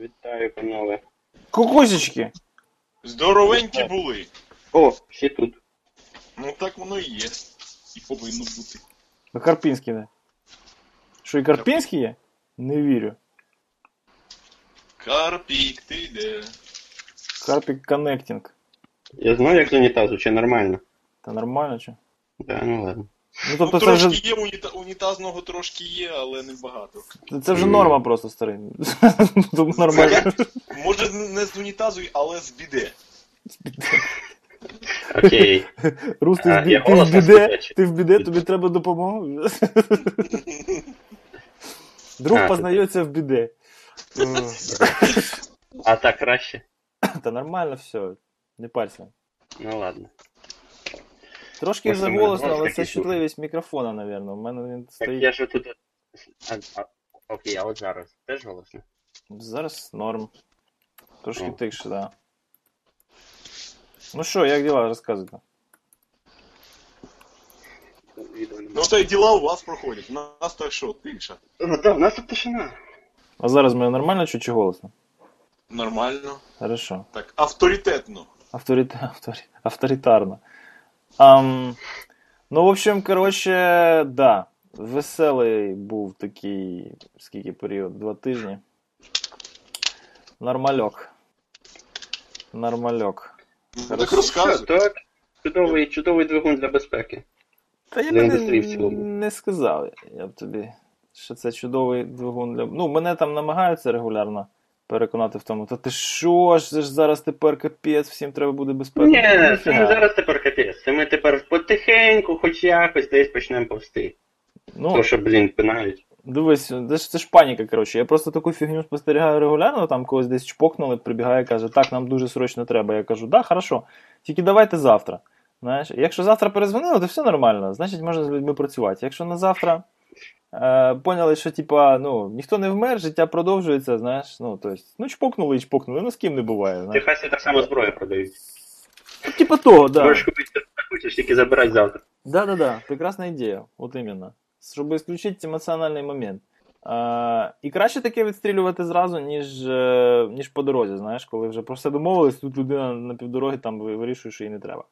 Вітаю, панове. Кукусечки! Здоровенькі були. О, всі тут. Ну так воно і є. І повинно бути. А Карпінський не. Що і Карпінський є? Не вірю. Карпік, ти де? Карпік connecting. Я знаю, як з унітазу, чи нормально. Та нормально чи? Да, ну ладно. Ну тобто ну, це трошки вже, є, уніта... унітазного трошки є, але не багато. це вже норма просто старий. Нормально. Може не з унітазу, але з біде. Окей. Рус, ти А, в ти в біде, ти в біде, тобі треба допомога. Друг А, познається в біде. А так краще? Та нормально все. Не парься. Ну ладно. Трошки Просто вже в мене голосно, голос але це чутливість мікрофона, напевно. У мене він Так я ж тут. А, а, окей, а от зараз теж голосно? Зараз норм. Трошки О. тихше, да. Ну що, як діла, розказуйте. Ну то й діла у вас проходять. У нас так що, тиша. Ну да, у нас тут тишина. А зараз мене нормально чуть чи голосно? Нормально. Хорошо. Так, авторитетно. Авторит... Автори... Авторитарно. Ам... Ну, в общем, коротше, да. Веселий був такий, скільки період? Два тижні. Нормальок. Нормальок. Ну, Так розказуй. Так, чудовий, чудовий двигун для безпеки. Та я Для не, не сказав, я б тобі, що це чудовий двигун для. Ну, мене там намагаються регулярно переконати в тому. Та ти що ж, це ж зараз тепер капець, всім треба буде безпека. Ні, це не зараз тепер капець. Це ми тепер потихеньку, хоч якось десь почнемо повсти. Ну, То, що, блін, пинають. дивись, це ж, це ж паніка, коротше. Я просто таку фігню спостерігаю регулярно, там когось десь чпокнули, прибігає, каже, так, нам дуже срочно треба. Я кажу, да, хорошо, тільки давайте завтра. Знаєш, якщо завтра перезвонили, то все нормально, значить можна з людьми працювати. Якщо на завтра е, поняли, що типа, ну, ніхто не вмер, життя продовжується, знаєш, ну, то есть, ну, чпокнули і чпокнули, ну з ким не буває. Знаєш. Техасі так само зброю продають. Ну, типа того, да. Можеш купити, що хочеш, тільки забирай завтра. Да-да-да, прекрасна ідея, от іменно. Щоб исключити емоціональний момент. А, і краще таке відстрілювати зразу, ніж, е, ніж по дорозі, знаєш, коли вже про все домовились, тут людина на півдороги там вирішує, що їй не треба.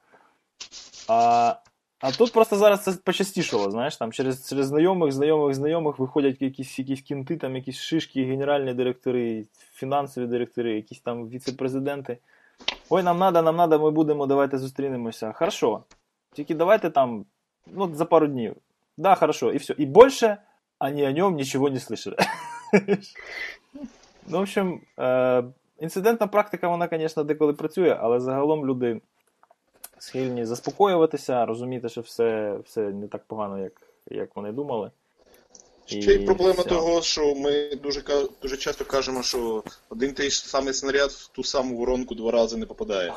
А, а тут просто зараз це почастішало, знаєш, там через, через знайомих, знайомих, знайомих виходять якісь, якісь кінти, там якісь шишки, генеральні директори, фінансові директори, якісь там віце-президенти. Ой, нам надо, нам надо, ми будемо, давайте зустрінемося. Хорошо. Тільки давайте там, ну, за пару днів. Да, хорошо, и все. И больше они о нем ничего не слышали. Ну, в общем, е, інцидентна практика, вона, звісно, деколи працює, але загалом люди схильні заспокоюватися, розуміти, що все, все не так погано, як, як вони думали. Ще й проблема все. того, що ми дуже дуже часто кажемо, що один той ж самий снаряд в ту саму воронку два рази не попадає.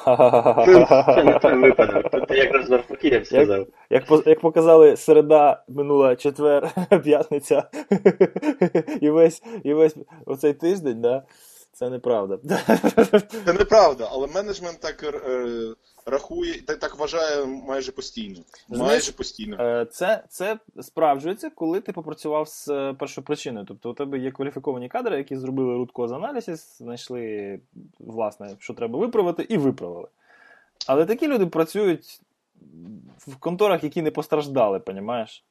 Це якраз навпаки, я б сказав. Як, по- як показали, середа минула четвер, п'ятниця, і весь, і весь оцей тиждень, да, це неправда. Це неправда, але менеджмент так е, рахує, так, так вважає майже постійно. Знаєш, Майже постійно. Е, Це, це справджується, коли ти попрацював з е, першопричиною. Тобто у тебе є кваліфіковані кадри, які зробили root cause аналізис, знайшли, власне, що треба виправити, і виправили. Але такі люди працюють в конторах, які не постраждали, понімаєш?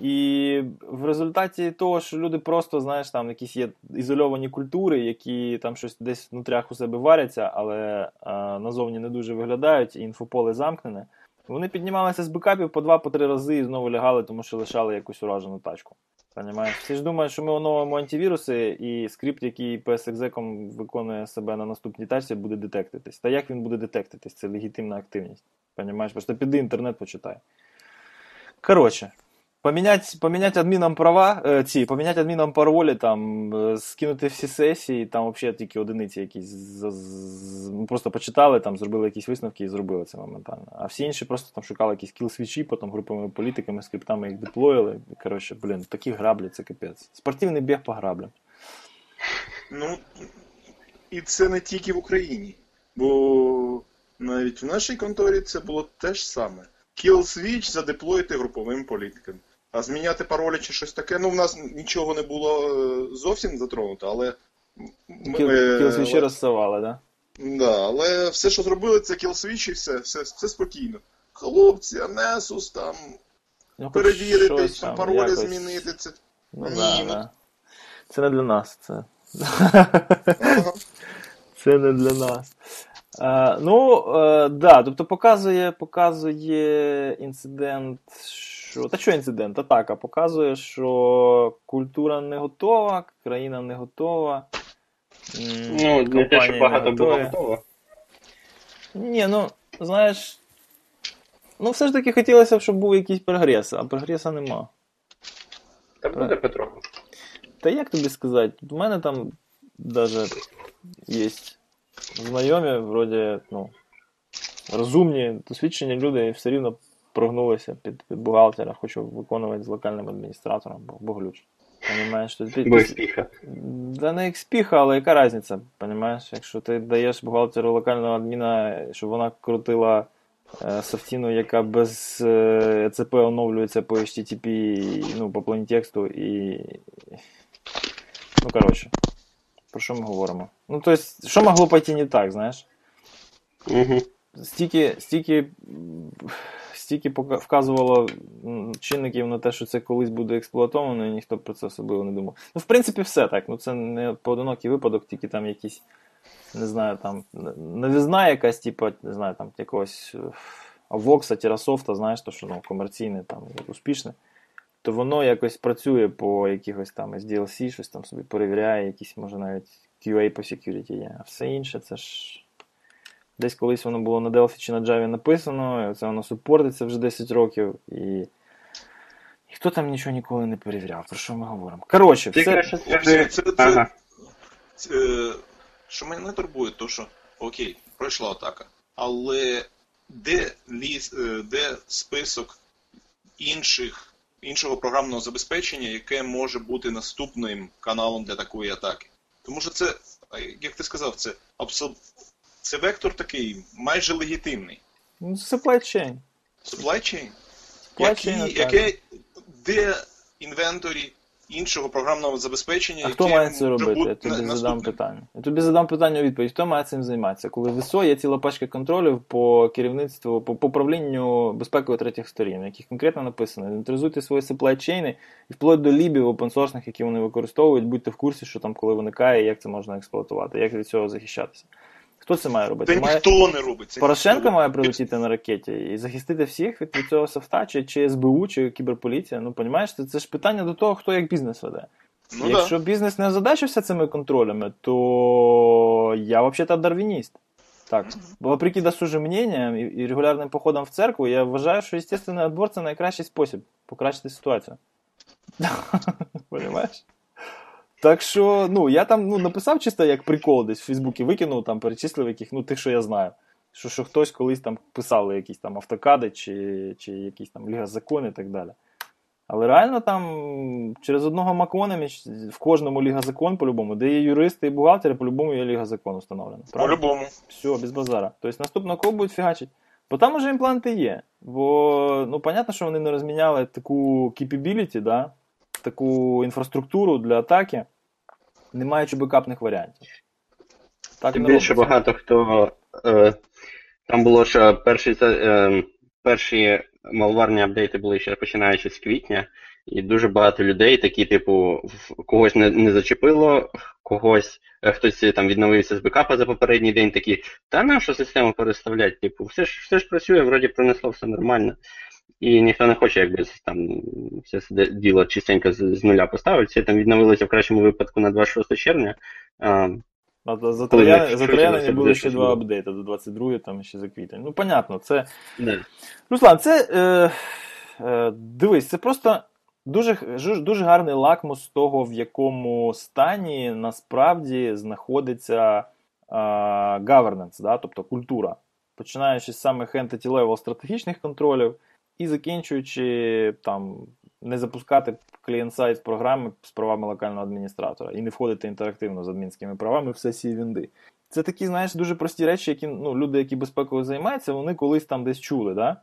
І в результаті того, що люди просто, знаєш, там якісь є ізольовані культури, які там щось десь внутрях у себе варяться, але а, назовні не дуже виглядають, і інфополе замкнене. Вони піднімалися з бекапів по два, по три рази і знову лягали, тому що лишали якусь уражену тачку. Понімаєш? Всі ж думають, що ми оновимо антивіруси, і скрипт, який PSExec виконує себе на наступній тачці, буде детектитись. Та як він буде детектитись? Це легітимна активність. Понімаєш? Просто піди інтернет почитай. Коротше, Помінять, помінять адмінам права, е, ці, поміняти адмінам паролі, там, е, скинути всі сесії, там взагалі тільки одиниці якісь з, з, просто почитали, там, зробили якісь висновки і зробили це моментально. А всі інші просто там шукали якісь кіл-свічі, потім груповими політиками, скриптами їх деплоїли. Коротше, блін, такі граблі, це капець. Спортивний біг по граблям. Ну, і це не тільки в Україні. Бо навіть в нашій конторі це було те ж саме. Kill switch задеплоїти груповим політикам. А зміняти паролі чи щось таке, ну в нас нічого не було е, зовсім затронуто, але Е, кілсвічі але- розсавали, да? Да, але все, що зробили, це кілсвіч і все, все, все спокійно. Хлопці, Анесус там, Ну, перевірити, там, паролі якось. змінити. Це... Ну, Ні, да, ну- да. Це не для нас. Це, Ага. це не для нас. Е, ну, е, да, тобто показує, показує інцидент, що. Та що інцидент? Атака показує, що культура не готова, країна не готова. Ну, не те, що багато було готово. Ні, ну, знаєш. Ну, все ж таки хотілося б, щоб був якийсь прогрес, а прогреса нема. Та буде потроху. Та як тобі сказати, у мене там даже є знайомі, вроді, ну, розумні, досвідчені люди і все рівно прогнулися під, під бухгалтера, хочу виконувати з локальним адміністратором, бо боглюч. Понимаєш, що ти, Без піха. Да не експіха, але яка різниця, понімаєш? Якщо ти даєш бухгалтеру локального адміна, щоб вона крутила е, софтіну, яка без е, ЕЦП оновлюється по HTTP, ну, по планітексту і. Ну, коротше, про що ми говоримо? Ну, тобто, що могло пойти не так, знаєш? Угу. Стільки, стільки, стільки вказувало чинників на те, що це колись буде експлуатовано, і ніхто про це особливо не думав. Ну, в принципі, все так. Ну, це не поодинокий випадок, тільки там якісь, не знаю, там новізна якась, типу, не знаю, там якогось е, Вокса, Тірасофта, знаєш, то, що ну, комерційне, там, успішне. То воно якось працює по якихось там SDLC, щось там собі перевіряє, якісь, може, навіть QA по security є. А все інше, це ж Десь колись воно було на Delphi чи на Java написано, це воно супортиться вже 10 років, і ніхто там нічого ніколи не перевіряв. Про що ми говоримо? Коротше, все. краще Це, це, це, Ага. Е, що мене турбує, то що окей, пройшла атака, але де ліс, е, де список інших, іншого програмного забезпечення, яке може бути наступним каналом для такої атаки? Тому що це, як ти сказав, це абсол... це вектор такий майже легітимний. Ну, supply chain. Supply chain, Supply chain атака. яке, де inventory іншого програмного забезпечення, А хто має це робити? Я тобі на- задам питання. Я тобі задам питання у відповідь. Хто має цим займатися? Коли в ISO є ціла пачка контролів по керівництву, по, по управлінню безпекою третіх сторін, яких конкретно написано: інвентаризуйте свої supply chain и і вплоть до лібів опенсорсних, які вони використовують, будьте в курсі, що там коли виникає, як це можна експлуатувати, як від цього захищатися. Хто це має робити? Та Має... ніхто не робить. це Порошенко ніхто. має прилетіти на ракеті і захистити всіх від, від цього софта, чи, чи СБУ, чи кіберполіція. Ну, понімаєш, це, це ж питання до того, хто як бізнес веде. Ну, Якщо да. бізнес не озадачився цими контролями, то я взагалі дарвініст. Так, бо вопреки досужим мнениям і, і регулярним походам в церкву, я вважаю, що естественний отбор це найкращий спосіб покращити ситуацію. Понимаєш? Так що, ну, я там ну, написав чисто як прикол десь в Фейсбуці, викинув, там, перечислив яких, ну, тих, що я знаю. Що, що хтось колись там писали якісь там автокади чи, чи якісь там Ліга закон і так далі. Але реально там через одного Маконемі в кожному Ліга закон по-любому, де є юристи і бухгалтери, по-любому є Ліга закон установлена. По-любому. Все, без базара. Тобто наступного кого будуть фігачити? Бо там уже імпланти є. Бо, ну, понятно, що вони не розміняли таку capability, да? таку інфраструктуру для атаки, не маючи бекапних варіантів. Так Тим більше робиться. багато хто. Е, там було, що перші, е, перші малварні апдейти були ще починаючи з квітня, і дуже багато людей, такі, типу, когось не, не зачепило, когось е, хтось там відновився з бекапа за попередній день, такі, та нашу систему переставлять, типу, все ж, все ж працює, вроді пронесло все нормально. І ніхто не хоче, якби там все це діло чистенько з, з нуля поставити. Всі там відновилося в кращому випадку на 26 червня. А, А За щось були ще два апдейти до 22 там ще за квітень. Ну, понятно, це. да. Руслан, це е, е, дивись, це просто дуже, дуже гарний лакмус того, в якому стані насправді знаходиться е, governance, да, тобто культура. Починаючи з самих entity-level стратегічних контролів і закінчуючи там не запускати клієнт-сайт програми з правами локального адміністратора і не входити інтерактивно з адмінськими правами в сесії вінди. Це такі, знаєш, дуже прості речі, які ну, люди, які безпекою займаються, вони колись там десь чули. Да?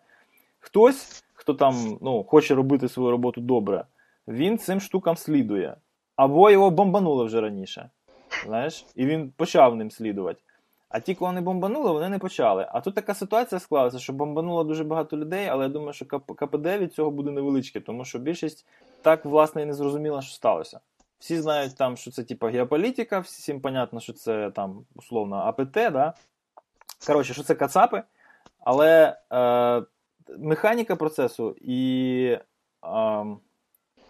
Хтось, хто там ну, хоче робити свою роботу добре, він цим штукам слідує. Або його бомбанули вже раніше. знаєш, і він почав ним слідувати. А ті, кого не бомбанули, вони не почали. А тут така ситуація склалася, що бомбануло дуже багато людей, але я думаю, що КПД від цього буде невеличке, тому що більшість так, власне, і не зрозуміла, що сталося. Всі знають, там, що це типа геополітика, всім понятно, що це там условно АПТ, да? Коротше, що це Кацапи, але е, механіка процесу і е,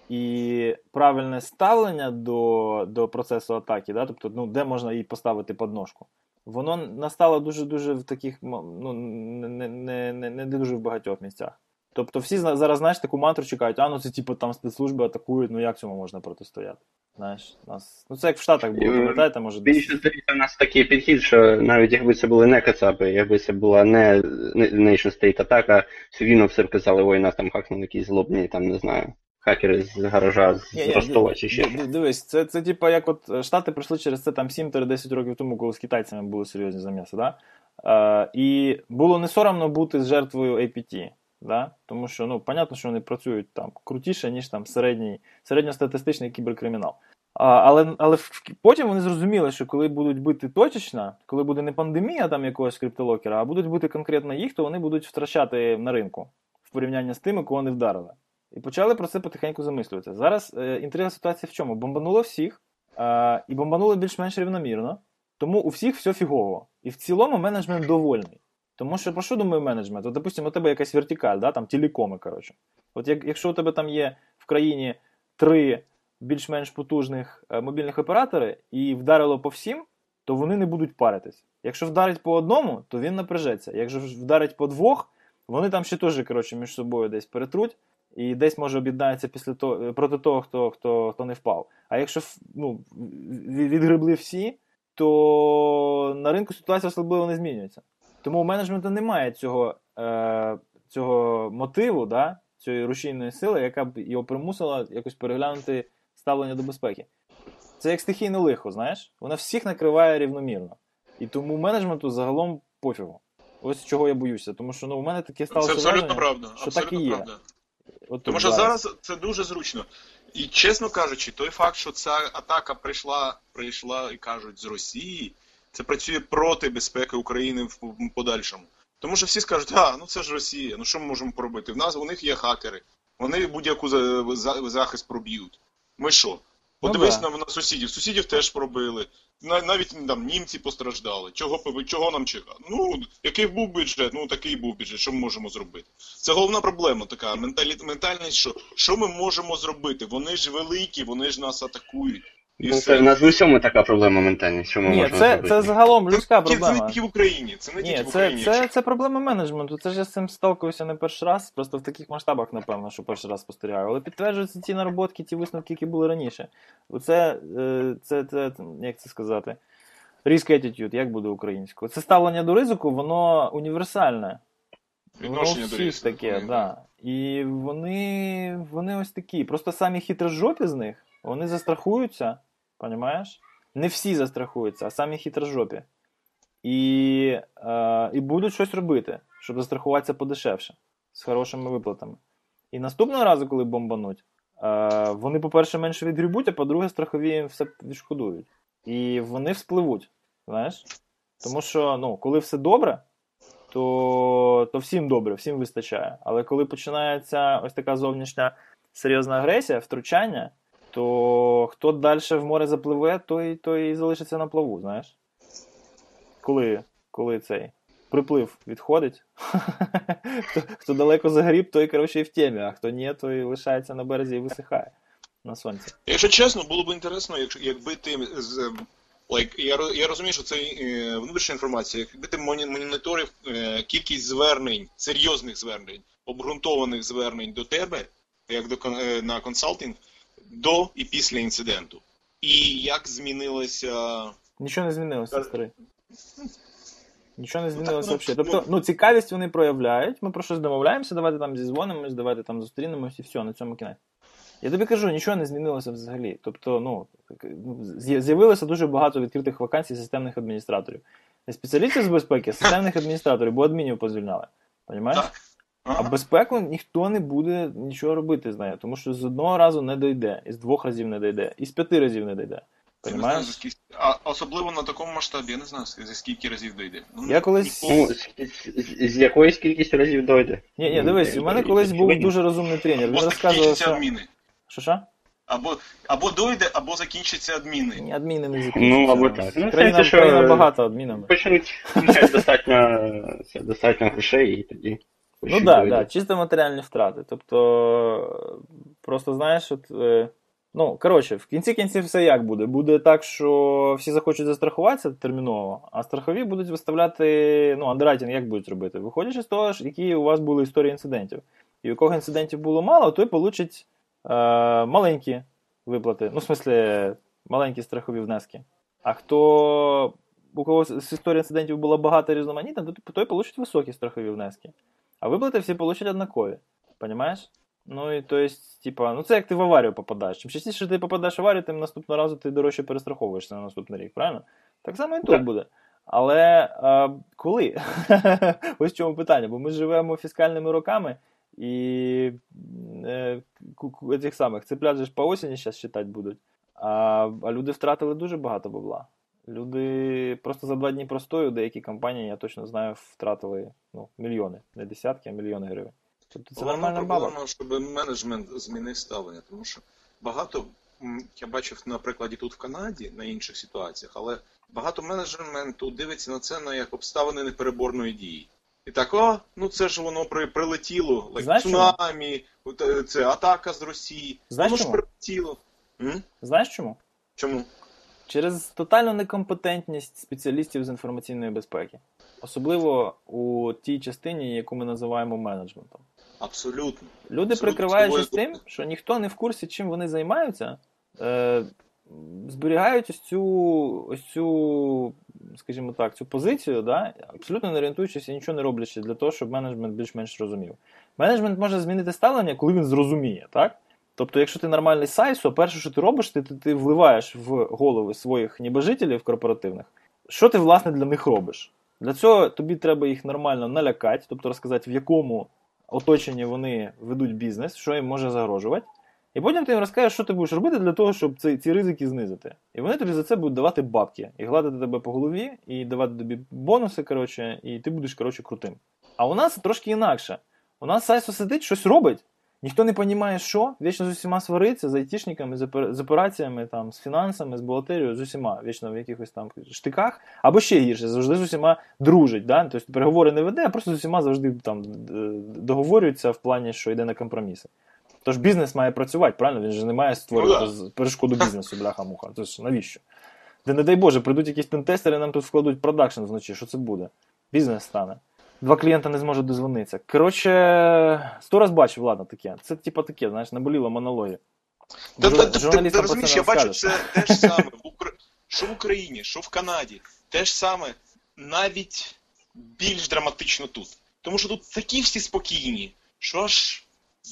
і правильне ставлення до до процесу атаки, да? тобто, ну, де можна її поставити під ножку, воно настало дуже-дуже в таких, ну, не, не, не, не дуже в багатьох місцях. Тобто всі зараз, знаєш, таку мантру чекають, а ну це типу там спецслужби атакують, ну як цьому можна протистояти? Знаєш, нас... Ну це як в Штатах було, пам'ятаєте, може. Більше здається, у нас такий підхід, що навіть якби це були не Кацапи, якби це була не Nation State атака, все рівно все казали, ой, нас там хакнули якісь злобні, там не знаю. Хакери з гаража з чи ще. Дивись, це, це типу, як от е, Штати пройшли через це там 7-10 років тому, коли з китайцями були серйозні заміси, да? Е, і було не соромно бути з жертвою APT. Да? Тому що, ну, понятно, що вони працюють там крутіше, ніж там середній, середньостатистичний кіберкримінал. А, Але але потім вони зрозуміли, що коли будуть бити точечно, коли буде не пандемія там якогось криптолокера, а будуть бути конкретно їх, то вони будуть втрачати на ринку в порівнянні з тими, кого вони вдарили. І почали про це потихеньку замислюватися. Зараз е, інтрига ситуація в чому? Бомбануло всіх, е, і бомбануло більш-менш рівномірно, тому у всіх все фігово. І в цілому менеджмент довольний. Тому що про що думає менеджмент? От, допустимо, у тебе якась вертикаль, да, там телекоми, коротше. От як, якщо у тебе там є в країні три більш-менш потужних е, мобільних оператори і вдарило по всім, то вони не будуть паритись. Якщо вдарить по одному, то він напряжеться. Якщо вдарить по двох, вони там ще теж між собою десь перетруть і десь може об'єднається після того е, проти того, хто хто, хто не впав. А якщо ну, відгребли всі, то на ринку ситуація особливо не змінюється. Тому у менеджменту немає цього е, цього мотиву, да, цієї рушійної сили, яка б його примусила якось переглянути ставлення до безпеки. Це як стихійне лихо, знаєш? Вона всіх накриває рівномірно. І тому менеджменту загалом пофігу. Ось чого я боюся. Тому що ну, у мене таке сталося. Це абсолютно правда. Що абсолютно так і є. Правда. От Тому що зараз. це дуже зручно. І чесно кажучи, той факт, що ця атака прийшла, прийшла і кажуть з Росії, це працює проти безпеки України в подальшому. Тому що всі скажуть, а, ну це ж Росія, ну що ми можемо поробити? В нас у них є хакери, вони будь-яку захист проб'ють. Ми що? Подивись ну, на, на сусідів. Сусідів теж пробили. Навіть там німці постраждали. Чого чого нам чекати? Ну, який був бюджет, ну такий був бюджет, що ми можемо зробити? Це головна проблема така. Ментальність, що що ми можемо зробити? Вони ж великі, вони ж нас атакують. Ну, це в нас в усьому така проблема ментальність. Що ми Ні, можемо це зробити. це загалом людська проблема. Це не тільки в Україні. Це не Ні, тільки це, в Україні. Це, це проблема менеджменту. Це ж я з цим сталкуюся не перший раз, просто в таких масштабах, напевно, що перший раз спостерігаю. Але підтверджуються ті нароботки, ті висновки, які були раніше. Оце, е, це, це, як це сказати, risk attitude, як буде українською. Це ставлення до ризику, воно універсальне. Відношення воно до ризику. таке, да. І вони, вони ось такі. Просто самі хитрожопі з них, вони застрахуються. Понимаєш? Не всі застрахуються, а самі хитрожопі. І е, і будуть щось робити, щоб застрахуватися подешевше, з хорошими виплатами. І наступного разу, коли бомбануть, е, вони, по-перше, менше відгрібуть, а по-друге, страхові їм все відшкодують. І вони вспливуть. знаєш? Тому що, ну, коли все добре, то то всім добре, всім вистачає. Але коли починається ось така зовнішня серйозна агресія, втручання то хто далі в море запливе, той той і залишиться на плаву, знаєш? Коли коли цей приплив відходить, хто хто далеко загріб, той коротше, і в темі, а хто ні, той лишається на березі і висихає на сонці. Якщо чесно, було б інтересно, якщо якби ти. Like, я я розумію, що це е, внутрішня інформація. Якби ти моніторив е, кількість звернень, серйозних звернень, обґрунтованих звернень до тебе, як до е, на консалтинг, до і після інциденту. І як змінилося. Нічого не змінилося, старий. Нічого не змінилося ну, взагалі. Тобто, ну, цікавість вони проявляють, ми про щось домовляємося, давайте там зізвонимось, давайте там зустрінемось і все, на цьому кінець. Я тобі кажу, нічого не змінилося взагалі. Тобто, ну, з'явилося дуже багато відкритих вакансій системних адміністраторів. Не спеціалістів з безпеки, а системних адміністраторів, бо адмінів позвільняли. Понімаєш? А безпеку ніхто не буде нічого робити з нею, тому що з одного разу не дойде, із двох разів не дойде, із п'яти разів не дойде. Я не знаю, за скільки. А особливо на такому масштабі, я не знаю, за скільки разів дойде. Ну, Я колись- ніколи- Ну, з, з, з якоюсь кількістю разів дойде. Ні, ні, дивись, у мене колись був дуже розумний тренер. Він Або розказував, закінчаться що. адміни. Що що? Або, або дойде, або закінчаться адміни. Ні, адміни не закінчуються. Ну, або так. Ну, Країна, що- країна багата адмінами. Почнуть достатньо, достатньо грошей і тоді. Ну так, да, да, чисто матеріальні втрати. Тобто, просто знаєш, от, е, ну, коротше, в кінці кінців все як буде? Буде так, що всі захочуть застрахуватися терміново, а страхові будуть виставляти, ну, андеррайтинг як будуть робити? Виходячи з того, які у вас були історії інцидентів. І у кого інцидентів було мало, той получить е, маленькі виплати. Ну, в смислі, маленькі страхові внески. А хто у кого з історії інцидентів було багато різноманітно, то той получить високі страхові внески. А виплати всі получать однакові. Понимаєш? Ну і то есть, типа, ну це як ти в аварію попадаєш. Чим частіше ти попадаєш в аварію, тим наступного разу ти дорожче перестраховуєшся на наступний рік, правильно? Так само і тут Так. буде. Але а, коли? Ось в чому питання, бо ми живемо фіскальними роками, і е, цих самих цеплят же ж по осені зараз читати будуть. А, а люди втратили дуже багато бабла. Люди просто за два дні простою, деякі компанії, я точно знаю, втратили ну, мільйони, не десятки, а мільйони гривень. Тобто це нормальна баба. щоб менеджмент змінив ставлення, тому що багато, я бачив на прикладі тут в Канаді, на інших ситуаціях, але багато менеджменту дивиться на це на як обставини непереборної дії. І так, о, ну це ж воно при, прилетіло, like, цунамі, е, це атака з Росії. Знаєш воно ж прилетіло. М? Знаєш чому? Чому? Через тотальну некомпетентність спеціалістів з інформаційної безпеки. Особливо у тій частині, яку ми називаємо менеджментом. Абсолютно. Люди, Абсолютно прикриваючись тим, що ніхто не в курсі, чим вони займаються, е, зберігають ось цю, ось цю, скажімо так, цю позицію, да, абсолютно не орієнтуючись і нічого не роблячи для того, щоб менеджмент більш-менш розумів. Менеджмент може змінити ставлення, коли він зрозуміє, так? Тобто, якщо ти нормальний сайсо, перше, що ти робиш, ти, ти, ти вливаєш в голови своїх небожителів корпоративних, що ти, власне, для них робиш. Для цього тобі треба їх нормально налякати, тобто розказати, в якому оточенні вони ведуть бізнес, що їм може загрожувати. І потім ти їм розкажеш, що ти будеш робити для того, щоб ці, ці ризики знизити. І вони тобі за це будуть давати бабки, і гладити тебе по голові, і давати тобі бонуси, коротше, і ти будеш, коротше, крутим. А у нас трошки інакше. У нас Сайсо сидить, щось робить. Ніхто не розуміє, що, вічно з усіма свариться з айтішниками, з, операціями, там, з фінансами, з бухгалтерією, з усіма, вічно в якихось там штиках, або ще гірше, завжди з усіма дружить. Да? Тобто переговори не веде, а просто з усіма завжди там договорюється в плані, що йде на компроміси. Тож бізнес має працювати, правильно? Він же не має створювати Ну перешкоду бізнесу, бляха-муха. Тож навіщо? Де не дай Боже, прийдуть якісь пентестери, нам тут вкладуть продакшн вночі. Що це буде? Бізнес стане. Два клієнта не зможуть дозвонитися. Коротше, сто раз бачив, ладно, таке. Це типа таке, знаєш, наболіло монологи. Та, Жур- та, та, ти, розумієш, я бачу це те ж саме в Укра... що в Україні, що в Канаді, те ж саме, навіть більш драматично тут. Тому що тут такі всі спокійні, що аж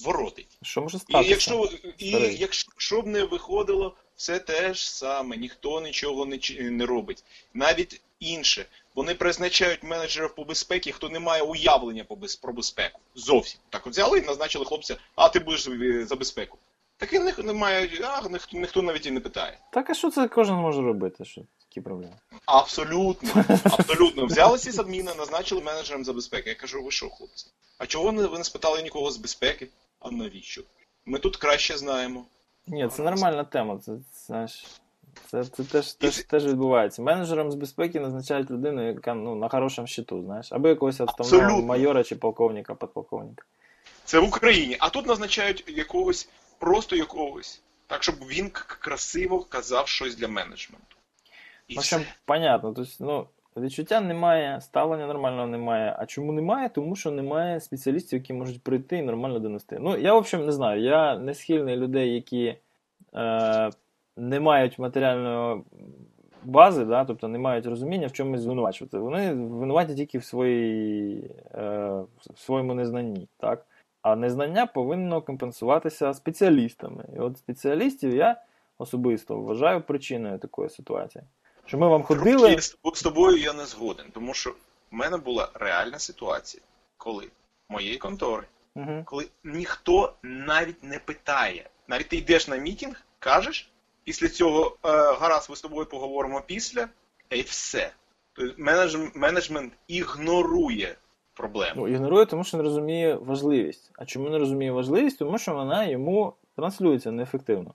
воротить. Що може І якщо, і Старий. якщо б не виходило, все те ж саме, ніхто нічого не, не робить. Навіть інше. Вони призначають менеджерів по безпеці, хто не має уявлення по без... про безпеку. Зовсім. Так от взяли і назначили хлопця, а ти будеш е, за безпеку. Так він не, немає, а ніхто, ніхто навіть і не питає. Так, а що це кожен може робити? Що? Які проблеми? Абсолютно, абсолютно. Взяли ці адміни, назначили менеджером за безпеку. Я кажу, ви що, хлопці? А чого не- ви не спитали нікого з безпеки? А навіщо? Ми тут краще знаємо. Ні, це нормальна тема. Це, знаєш, це, це теж, теж, теж відбувається. Менеджером з безпеки назначають людину, яка ну, на хорошому щиту, знаєш, або якогось Абсолютно. майора чи полковника, подполковника. Це в Україні. А тут назначають якогось, просто якогось. Так, щоб він красиво казав щось для менеджменту. І В общем, все. понятно. Тобто, ну, відчуття немає, ставлення нормального немає. А чому немає? Тому що немає спеціалістів, які можуть прийти і нормально донести. Ну, я, в общем, не знаю. Я не схильний людей, які е, не мають матеріальної бази, да, тобто не мають розуміння, в чомусь звинувачувати. Вони винуваті тільки в, своїй, е, в своєму незнанні. Так? А незнання повинно компенсуватися спеціалістами. І от спеціалістів я особисто вважаю причиною такої ситуації. Що ми вам ходили. Тобою- з тобою я не згоден, тому що в мене була реальна ситуація, коли моєї контори, Угу. коли ніхто навіть не питає. Навіть ти йдеш на мітінг, кажеш, Після цього е, гаразд, ми з тобою поговоримо після, і все. Тобто менеджмент ігнорує проблему. Ну, ігнорує, тому що не розуміє важливість. А чому не розуміє важливість? Тому що вона йому транслюється неефективно.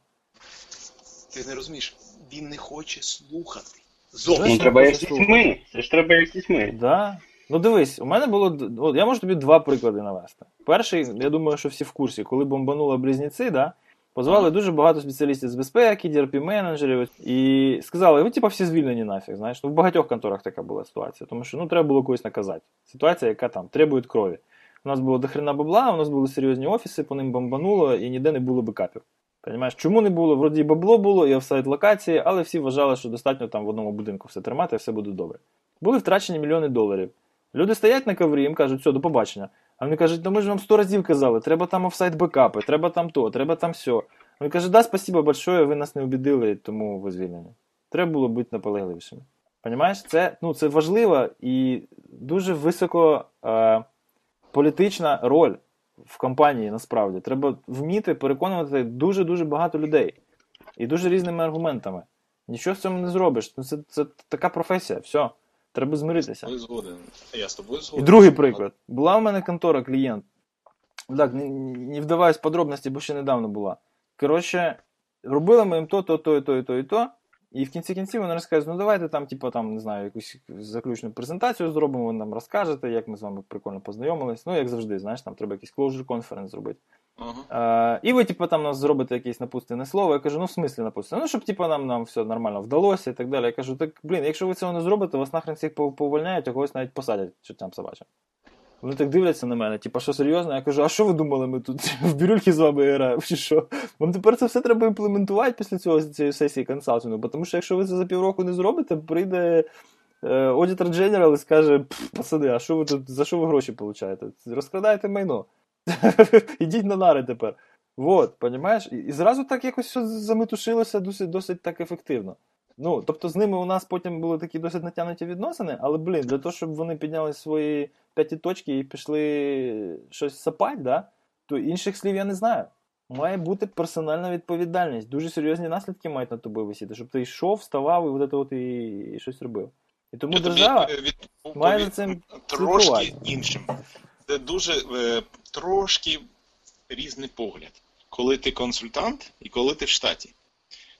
Ти не розумієш, він не хоче слухати. Зовсім. Ну, треба як з дітьми. Це ж треба як з дітьми. Да. Ну дивись, у мене було. От, я можу тобі два приклади навести. Перший, я думаю, що всі в курсі, коли бомбанули близнюці, да, позвали дуже багато спеціалістів з безпеки, drp менеджерів і сказали, ви типу, всі звільнені нафіг. Знаєш, ну в багатьох конторах така була ситуація, тому що ну, треба було когось наказати. Ситуація, яка там требує крові. У нас було дохрена бабла, у нас були серйозні офіси, по ним бомбануло і ніде не було бекапів. Понимаєш, чому не було? Вроді бабло було і офсайт локації, але всі вважали, що достатньо там в одному будинку все тримати, і все буде добре. Були втрачені мільйони доларів. Люди стоять на коврі, їм кажуть, все, до побачення. А вони кажуть, ну ми ж вам сто разів казали, треба там офсайт бекапи, треба там то, треба там все. Він каже, да, спасибо большое, ви нас не обідили, тому ви звільнені. Треба було бути наполегливішими. Понімаєш, це ну, це важлива і дуже високо е, політична роль в компанії насправді. Треба вміти переконувати дуже-дуже багато людей і дуже різними аргументами. Нічого з цьому не зробиш. Це, це, це така професія, все. Треба змиритися. Я згоден. Я з тобою згоден. І другий приклад. Була в мене контора клієнт. Так, не, не вдаваюсь в подробності, бо ще недавно була. Коротше, робили ми їм то, то, то, і то, і то, і то. І в кінці кінців вони розказують, ну давайте там, типу, там, не знаю, якусь заключну презентацію зробимо, ви нам розкажете, як ми з вами прикольно познайомились. Ну, як завжди, знаєш, там треба якийсь closure conference зробити. Uh-huh. І ви, типу, там нас зробите якесь напустене слово. Я кажу, ну в смислі напустене? Ну, щоб типу, нам нам все нормально вдалося і так далі. Я кажу, так блін, якщо ви цього не зробите, вас нахрен всіх повольняють, а когось навіть посадять чертям собачим. Вони так дивляться на мене, типу, що серйозно? Я кажу, а що ви думали, ми тут в бірюльки з вами граємо? чи що? Вам тепер це все треба імплементувати після цього цієї сесії консалтингу, тому що якщо ви це за півроку не зробите, прийде аудитор Дженерал і скаже, пацани, а що ви тут, за що ви гроші получаєте? Розкрадаєте майно. Ідіть на нари тепер. Вот, понімаєш? І, і зразу так якось все заметушилося досить досить так ефективно. Ну, тобто з ними у нас потім були такі досить натягнуті відносини, але, блін, для того, щоб вони підняли свої п'яті точки і пішли щось сапати, да, то інших слів я не знаю. Має бути персональна відповідальність. Дуже серйозні наслідки мають над тобою висіти, щоб ти йшов, вставав і от от і, і щось робив. І тому держава від, має за цим трошки іншим. Це дуже е, трошки різний погляд, коли ти консультант і коли ти в штаті.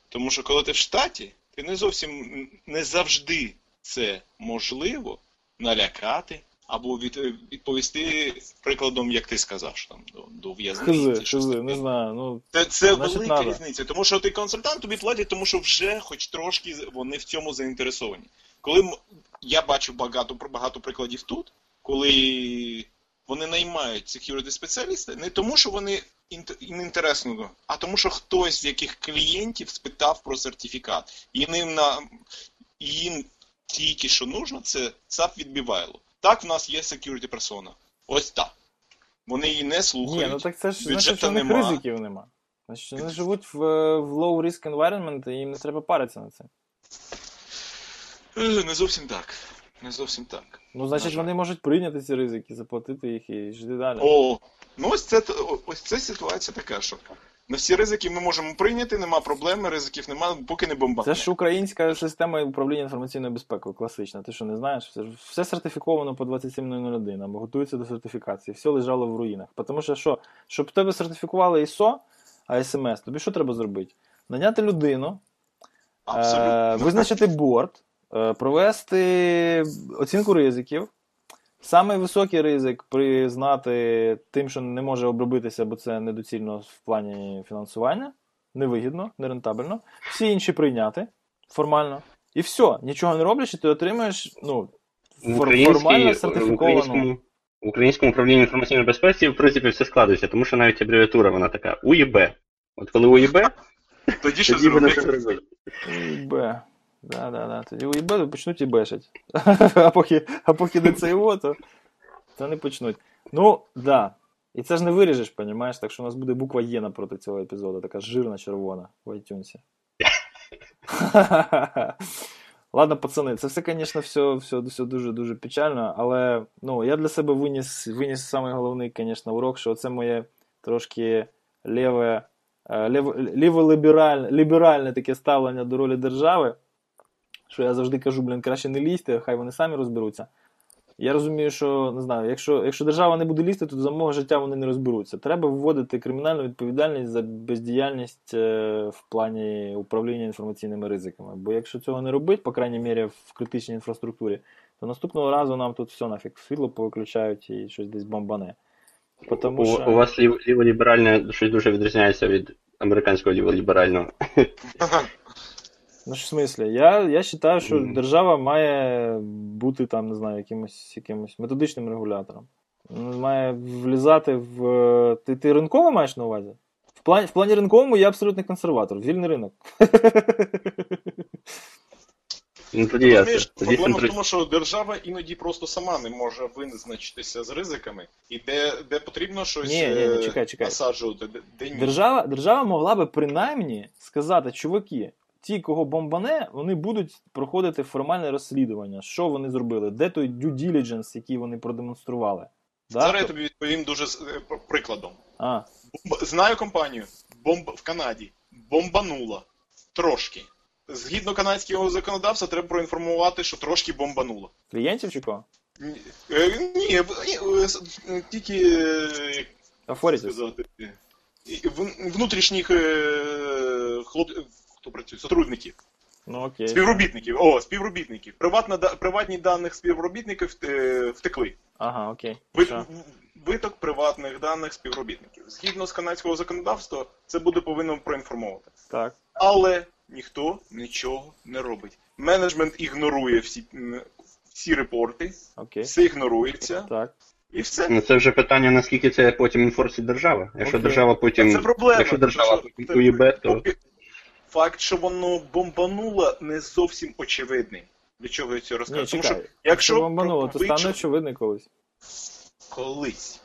Тому що коли ти в штаті, ти не зовсім не завжди це можливо налякати або від, відповісти прикладом, як ти сказав, що там до, до в'язниці. Хизи, не знаю. Ну, Це, це велика надо. різниця. Тому що ти консультант, тобі платять, тому що вже хоч трошки вони в цьому заінтересовані. Коли я бачу багато багато прикладів тут, коли вони наймають security спеціаліста не тому, що вони їм інтересно, а тому, що хтось з яких клієнтів спитав про сертифікат. І їм на їм тільки що нужно, це САП відбивайло. Так, в нас є security персона. Ось так. Вони її не слухають. Ні, ну так це ж значить, що них ризиків нема. Значить, вони живуть в, в low risk environment, і їм не треба паритися на це. Е, не зовсім так. Не зовсім так. Ну, значить, вони можуть прийняти ці ризики, заплатити їх і жити далі. О, ну ось це ось це ситуація така, що на всі ризики ми можемо прийняти, нема проблеми, ризиків немає, поки не бомба. Це ж українська система управління інформаційною безпекою, класична. Ти що не знаєш? Все, все сертифіковано по 27001, або готується до сертифікації, все лежало в руїнах. Тому що що, щоб тебе сертифікували ISO, а СМС, тобі що треба зробити? Наняти людину, е- визначити борт. Е, провести оцінку ризиків. Самий високий ризик признати тим, що не може обробитися, бо це недоцільно в плані фінансування, невигідно, нерентабельно. Всі інші прийняти формально. І все, нічого не роблячи, ти отримаєш ну, формально сертифіковану. В українському управлінні інформаційної безпеці, в принципі, все складується, тому що навіть абревіатура вона така УЄБ. От коли УЄБ, тоді що зробити? УЄБ. Да, да, да. Тоді уїбали, почнуть і бешать. А поки а поки не це його, то, то не почнуть. Ну, да. І це ж не виріжеш, понімаєш? Так що у нас буде буква Є напроти цього епізоду, така жирна червона в iTunes. Ладно, пацани, це все, звісно, все все, все дуже-дуже печально, але ну, я для себе виніс виніс самий головний, звісно, урок, що це моє трошки ліве е, ліволіберальне ліберальне таке ставлення до ролі держави, що я завжди кажу, блін, краще не лізьте, хай вони самі розберуться. Я розумію, що не знаю, якщо якщо держава не буде лізти, то за мого життя вони не розберуться. Треба вводити кримінальну відповідальність за бездіяльність е, в плані управління інформаційними ризиками. Бо якщо цього не робити, по крайній мірі в критичній інфраструктурі, то наступного разу нам тут все нафіг світло повиключають і щось десь бомбане. Потому у, що... у вас ліволіберальне щось дуже відрізняється від американського ліволіберального. Ну, в смислі? Я я вважаю, що mm. держава має бути там, не знаю, якимось якимось методичним регулятором. Має влізати в. Ти ти ринково маєш на увазі? В плані в плані ринковому я абсолютний консерватор, вільний ринок. Ну, тоді я Проблема в тому, що держава іноді просто сама не може визначитися з ризиками, і де де потрібно щось ні, ні, ні, чекай, чекай. насаджувати. Де, де ні. Держава, держава могла би принаймні сказати, чуваки, ті, кого бомбане, вони будуть проходити формальне розслідування. Що вони зробили? Де той due diligence, який вони продемонстрували? Зараз я тобі відповім дуже е, прикладом. А. Знаю компанію бомб в Канаді. Бомбанула. Трошки. Згідно канадського законодавства, треба проінформувати, що трошки бомбануло. Клієнтів чи кого? Ні, е, ні е, тільки. сказати, Внутрішніх хлоп хто працює, сотрудників. Ну, окей. Співробітників. О, співробітників. Приватна, приватні даних співробітників втекли. Ага, окей. Виток приватних даних співробітників. Згідно з канадського законодавства, це буде повинно проінформувати. Так. Але ніхто нічого не робить. Менеджмент ігнорує всі всі репорти, Окей. все ігнорується. Так. І все. Ну це вже питання, наскільки це потім інфорсить держава. Якщо Окей. держава потім. Це проблема. Якщо держава потім уїбе, то факт, що воно бомбануло, не зовсім очевидний. Для чого я це розказую? Тому що якщо бомбануло, то стане очевидний колись. Колись.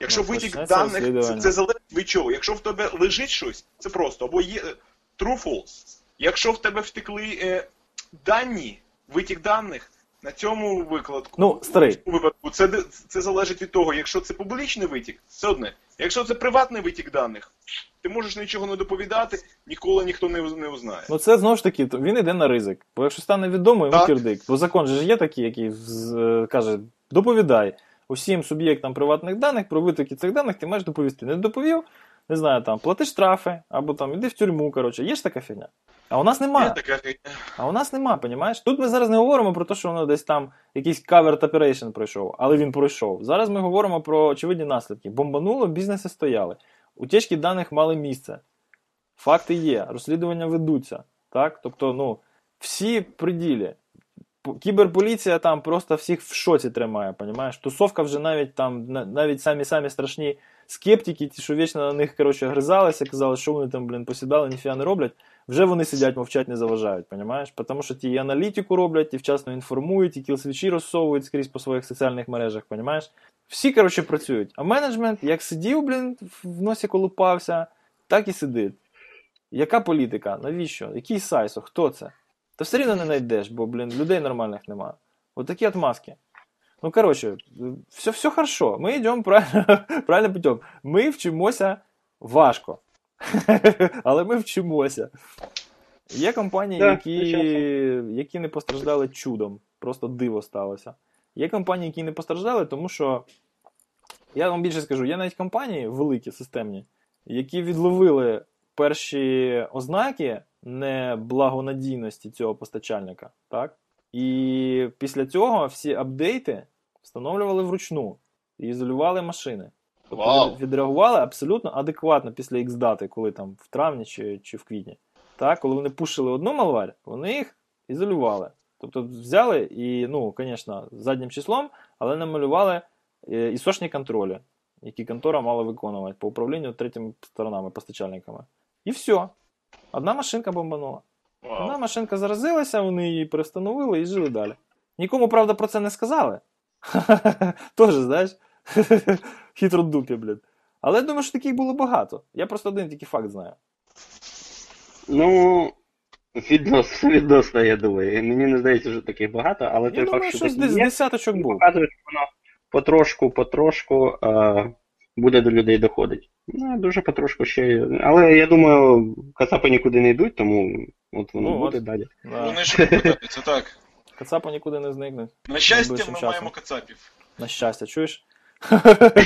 Якщо ну, витік даних, це, це залежить від чого. Якщо в тебе лежить щось, це просто або є е, true false. Якщо в тебе втекли е, дані, витік даних, на цьому викладку ну, старий. випадку це це залежить від того, якщо це публічний витік, це одне. Якщо це приватний витік даних, ти можеш нічого не доповідати, ніколи ніхто не не узнає. Ну це знову ж таки, він йде на ризик. Бо якщо стане відомо, йому кірдик. Бо закон же є такий, який з, е, каже: доповідай усім суб'єктам приватних даних про витоки цих даних, ти маєш доповісти. Не доповів, не знаю, там, плати штрафи, або там іди в тюрму. коротше. Є ж така фігня. А у нас немає. А у нас нема, понімаєш? Тут ми зараз не говоримо про те, що воно десь там якийсь covered operation пройшов, але він пройшов. Зараз ми говоримо про очевидні наслідки. Бомбануло, бізнеси стояли. Утечки даних мали місце. Факти є, розслідування ведуться. Так? Тобто, ну, всі приділі. Кіберполіція там просто всіх в шоці тримає, понімаєш? Тусовка вже навіть там, навіть самі самі страшні скептики, ті, що вічно на них коротше, гризалися, казали, що вони там, блін, посідали, ніфіга не роблять. Вже вони сидять, мовчать, не заважають, понімаєш? Тому що ті і аналітику роблять, і вчасно інформують, і кілсвічі розсовують скрізь по своїх соціальних мережах, понімаєш? Всі, коротше, працюють. А менеджмент, як сидів, блін, в носі колупався, так і сидить. Яка політика? Навіщо? Який сайсо? Хто це? Та все рівно не знайдеш, бо, блін, людей нормальних нема. От такі отмазки. Ну, коротше, все все хорошо. Ми йдемо правильно, правильно путем. Ми вчимося важко. Але ми вчимося. Є компанії, які які не постраждали чудом. Просто диво сталося. Є компанії, які не постраждали, тому що. Я вам більше скажу, є навіть компанії великі, системні, які відловили перші ознаки неблагонадійності цього постачальника. так? І після цього всі апдейти встановлювали вручну і ізолювали машини. Тобто wow. відреагували абсолютно адекватно після X-дати, коли там в травні чи чи в квітні. Так, Коли вони пушили одну малварь, вони їх ізолювали. Тобто взяли і, ну, звісно, заднім числом, але намалювали е, ісошні контролі, які контора мала виконувати по управлінню третіми сторонами, постачальниками. І все. Одна машинка бомбанула. Wow. Одна машинка заразилася, вони її перестановили і жили далі. Нікому, правда, про це не сказали. Тоже, знаєш. Хитро дупі, блядь. Але я думаю, що таких було багато. Я просто один тільки факт знаю. Ну, відносно, відносно, я думаю. Мені не здається, що таких багато, але той факт, що такі десь десяточок був. показує, що воно потрошку, потрошку а, буде до людей доходити. Ну, дуже потрошку ще. Але я думаю, кацапи нікуди не йдуть, тому от воно Ну, буде от. далі. Да. Вони ж попадаються, так. Кацапи нікуди не зникнуть. На щастя, ми часом. маємо кацапів. На щастя, чуєш?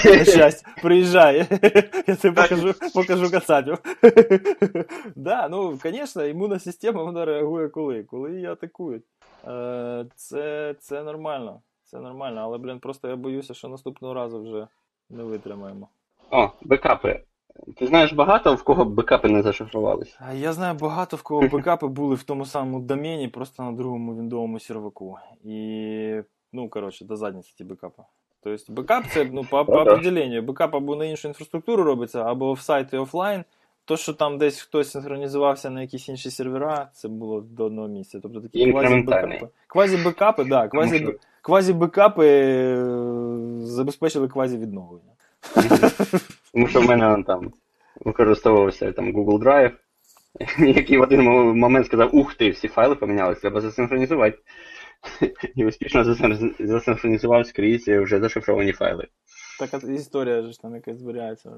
На щастя, приїжджай. Я тобі покажу, покажу кацапів. Да, ну, звісно, імунна система вона реагує коли? Коли її атакують. Е, Це, це нормально. Це нормально, але, блін, просто я боюся, що наступного разу вже не витримаємо. О, бекапи. Ти знаєш багато, в кого бекапи не зашифрувалися? А Я знаю багато в кого бекапи були в тому самому домені, просто на другому віндовому серваку. І, ну, коротше, до задниці ті бекапи. Тобто бекап це ну, по, по определенню. Бекап або на іншу інфраструктуру робиться, або офсайт і офлайн. То, що там десь хтось синхронізувався на якісь інші сервера, це було до одного місця. Тобто такі квазі-бекапи. Квазі-бекапи, да, квазі, квазі-бекапи е, забезпечили квазі-відновлення. Тому що в мене там використовувався там Google Drive, який в один момент сказав, ух ти, всі файли помінялися, треба засинхронізувати. І успішно засинхронізував скрізь вже зашифровані файли. Так історія ж там якась зберігається,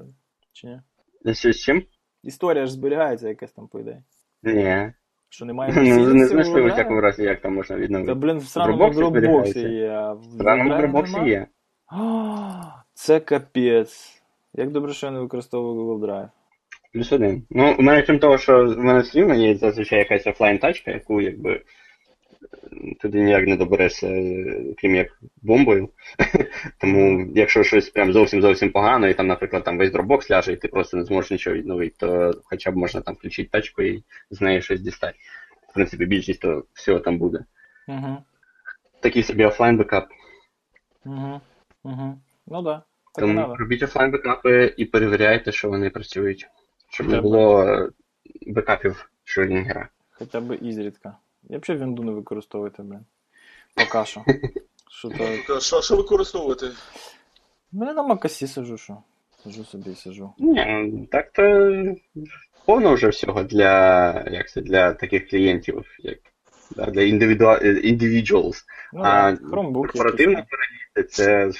чи ні? Що з чим? Історія ж зберігається якась там, по ідеї. Ні. Що немає Ну, не знайшли в всякому разі, як там можна відновити. Та, блін, в сраному Dropbox дропбоксі є, в В раному Drive дропбоксі є. Це капець. Як добре, що я не використовую Google Drive. Плюс один. Ну, у мене крім того, що в мене все рівно є зазвичай якась офлайн тачка, яку якби туди ніяк не доберешся, е, крім як бомбою. Тому якщо щось прям зовсім зовсім погано, і там, наприклад, там весь дропбокс ляже, і ти просто не зможеш нічого відновити, то хоча б можна там включити тачку і з неї щось дістати. В принципі, більшість то всього там буде. Угу. Такий собі офлайн бекап. Угу. Угу. Ну да. Тому робіть офлайн бекапи і перевіряйте, що вони працюють. Щоб не було е, бекапів Шрёдінгера. Хоча б ізрідка. Я взагалі вінду не використовувати, блін. Поки що. Що то. Що, що використовувати? Ну, я на макасі сижу, що. Сижу собі і сижу. Ні, ну, так то повно вже всього для, як це, для таких клієнтів, як для індивідуа- е, individuals. Ну, А Корпоративні якийсь, це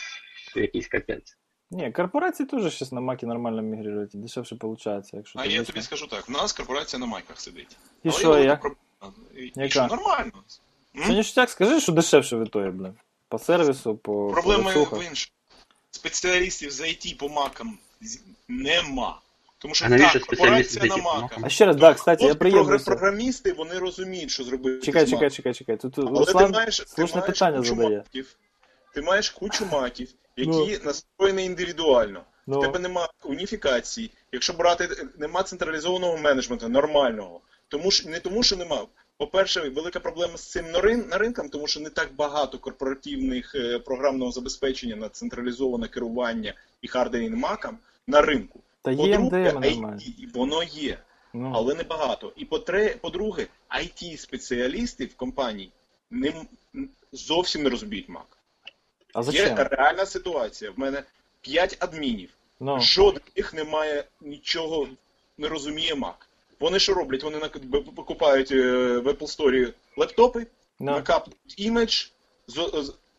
якийсь капець. Ні, корпорації теж щось на макі нормально мігрують, і дешевше виходить, якщо А я тобі скажу так, в нас корпорація на майках сидить. І Але що, є велика як? проблема. І- І що, нормально. Це ніштяк, скажи, що дешевше витоє, блин. По сервісу, по Проблема по в іншому. Спеціалістів з IT по макам нема. Тому що А так, корпорація на маках. А ще раз, да, кстати, я приємнуся. програмісти, вони розуміють, що зробити. Чекай, чекай, чекай, чекай. Тут Руслан ти маєш, ти слушне маєш питання кучу задає. маків. Ти маєш кучу маків, Ну. які настроєні індивідуально. В Ну, тебе немає уніфікації. Якщо брати, нема централізованого менеджменту нормального. Тому що не тому, що нема. По-перше, велика проблема з цим на, рин, на ринкам, тому що не так багато корпоративних е, програмного забезпечення на централізоване керування і hardening макам на ринку. та є По-друге, MDM нормально. IT, воно є, Ну, але не багато. І по-друге, IT-спеціалісти в компанії не, зовсім не розуміють Mac. А Є реальна ситуація. В мене 5 адмінів. Ну, Жоден з них не має нічого, не розуміє Mac. Вони що роблять? Вони покупають е, в Apple Store лептопи, ну, накапнуть імідж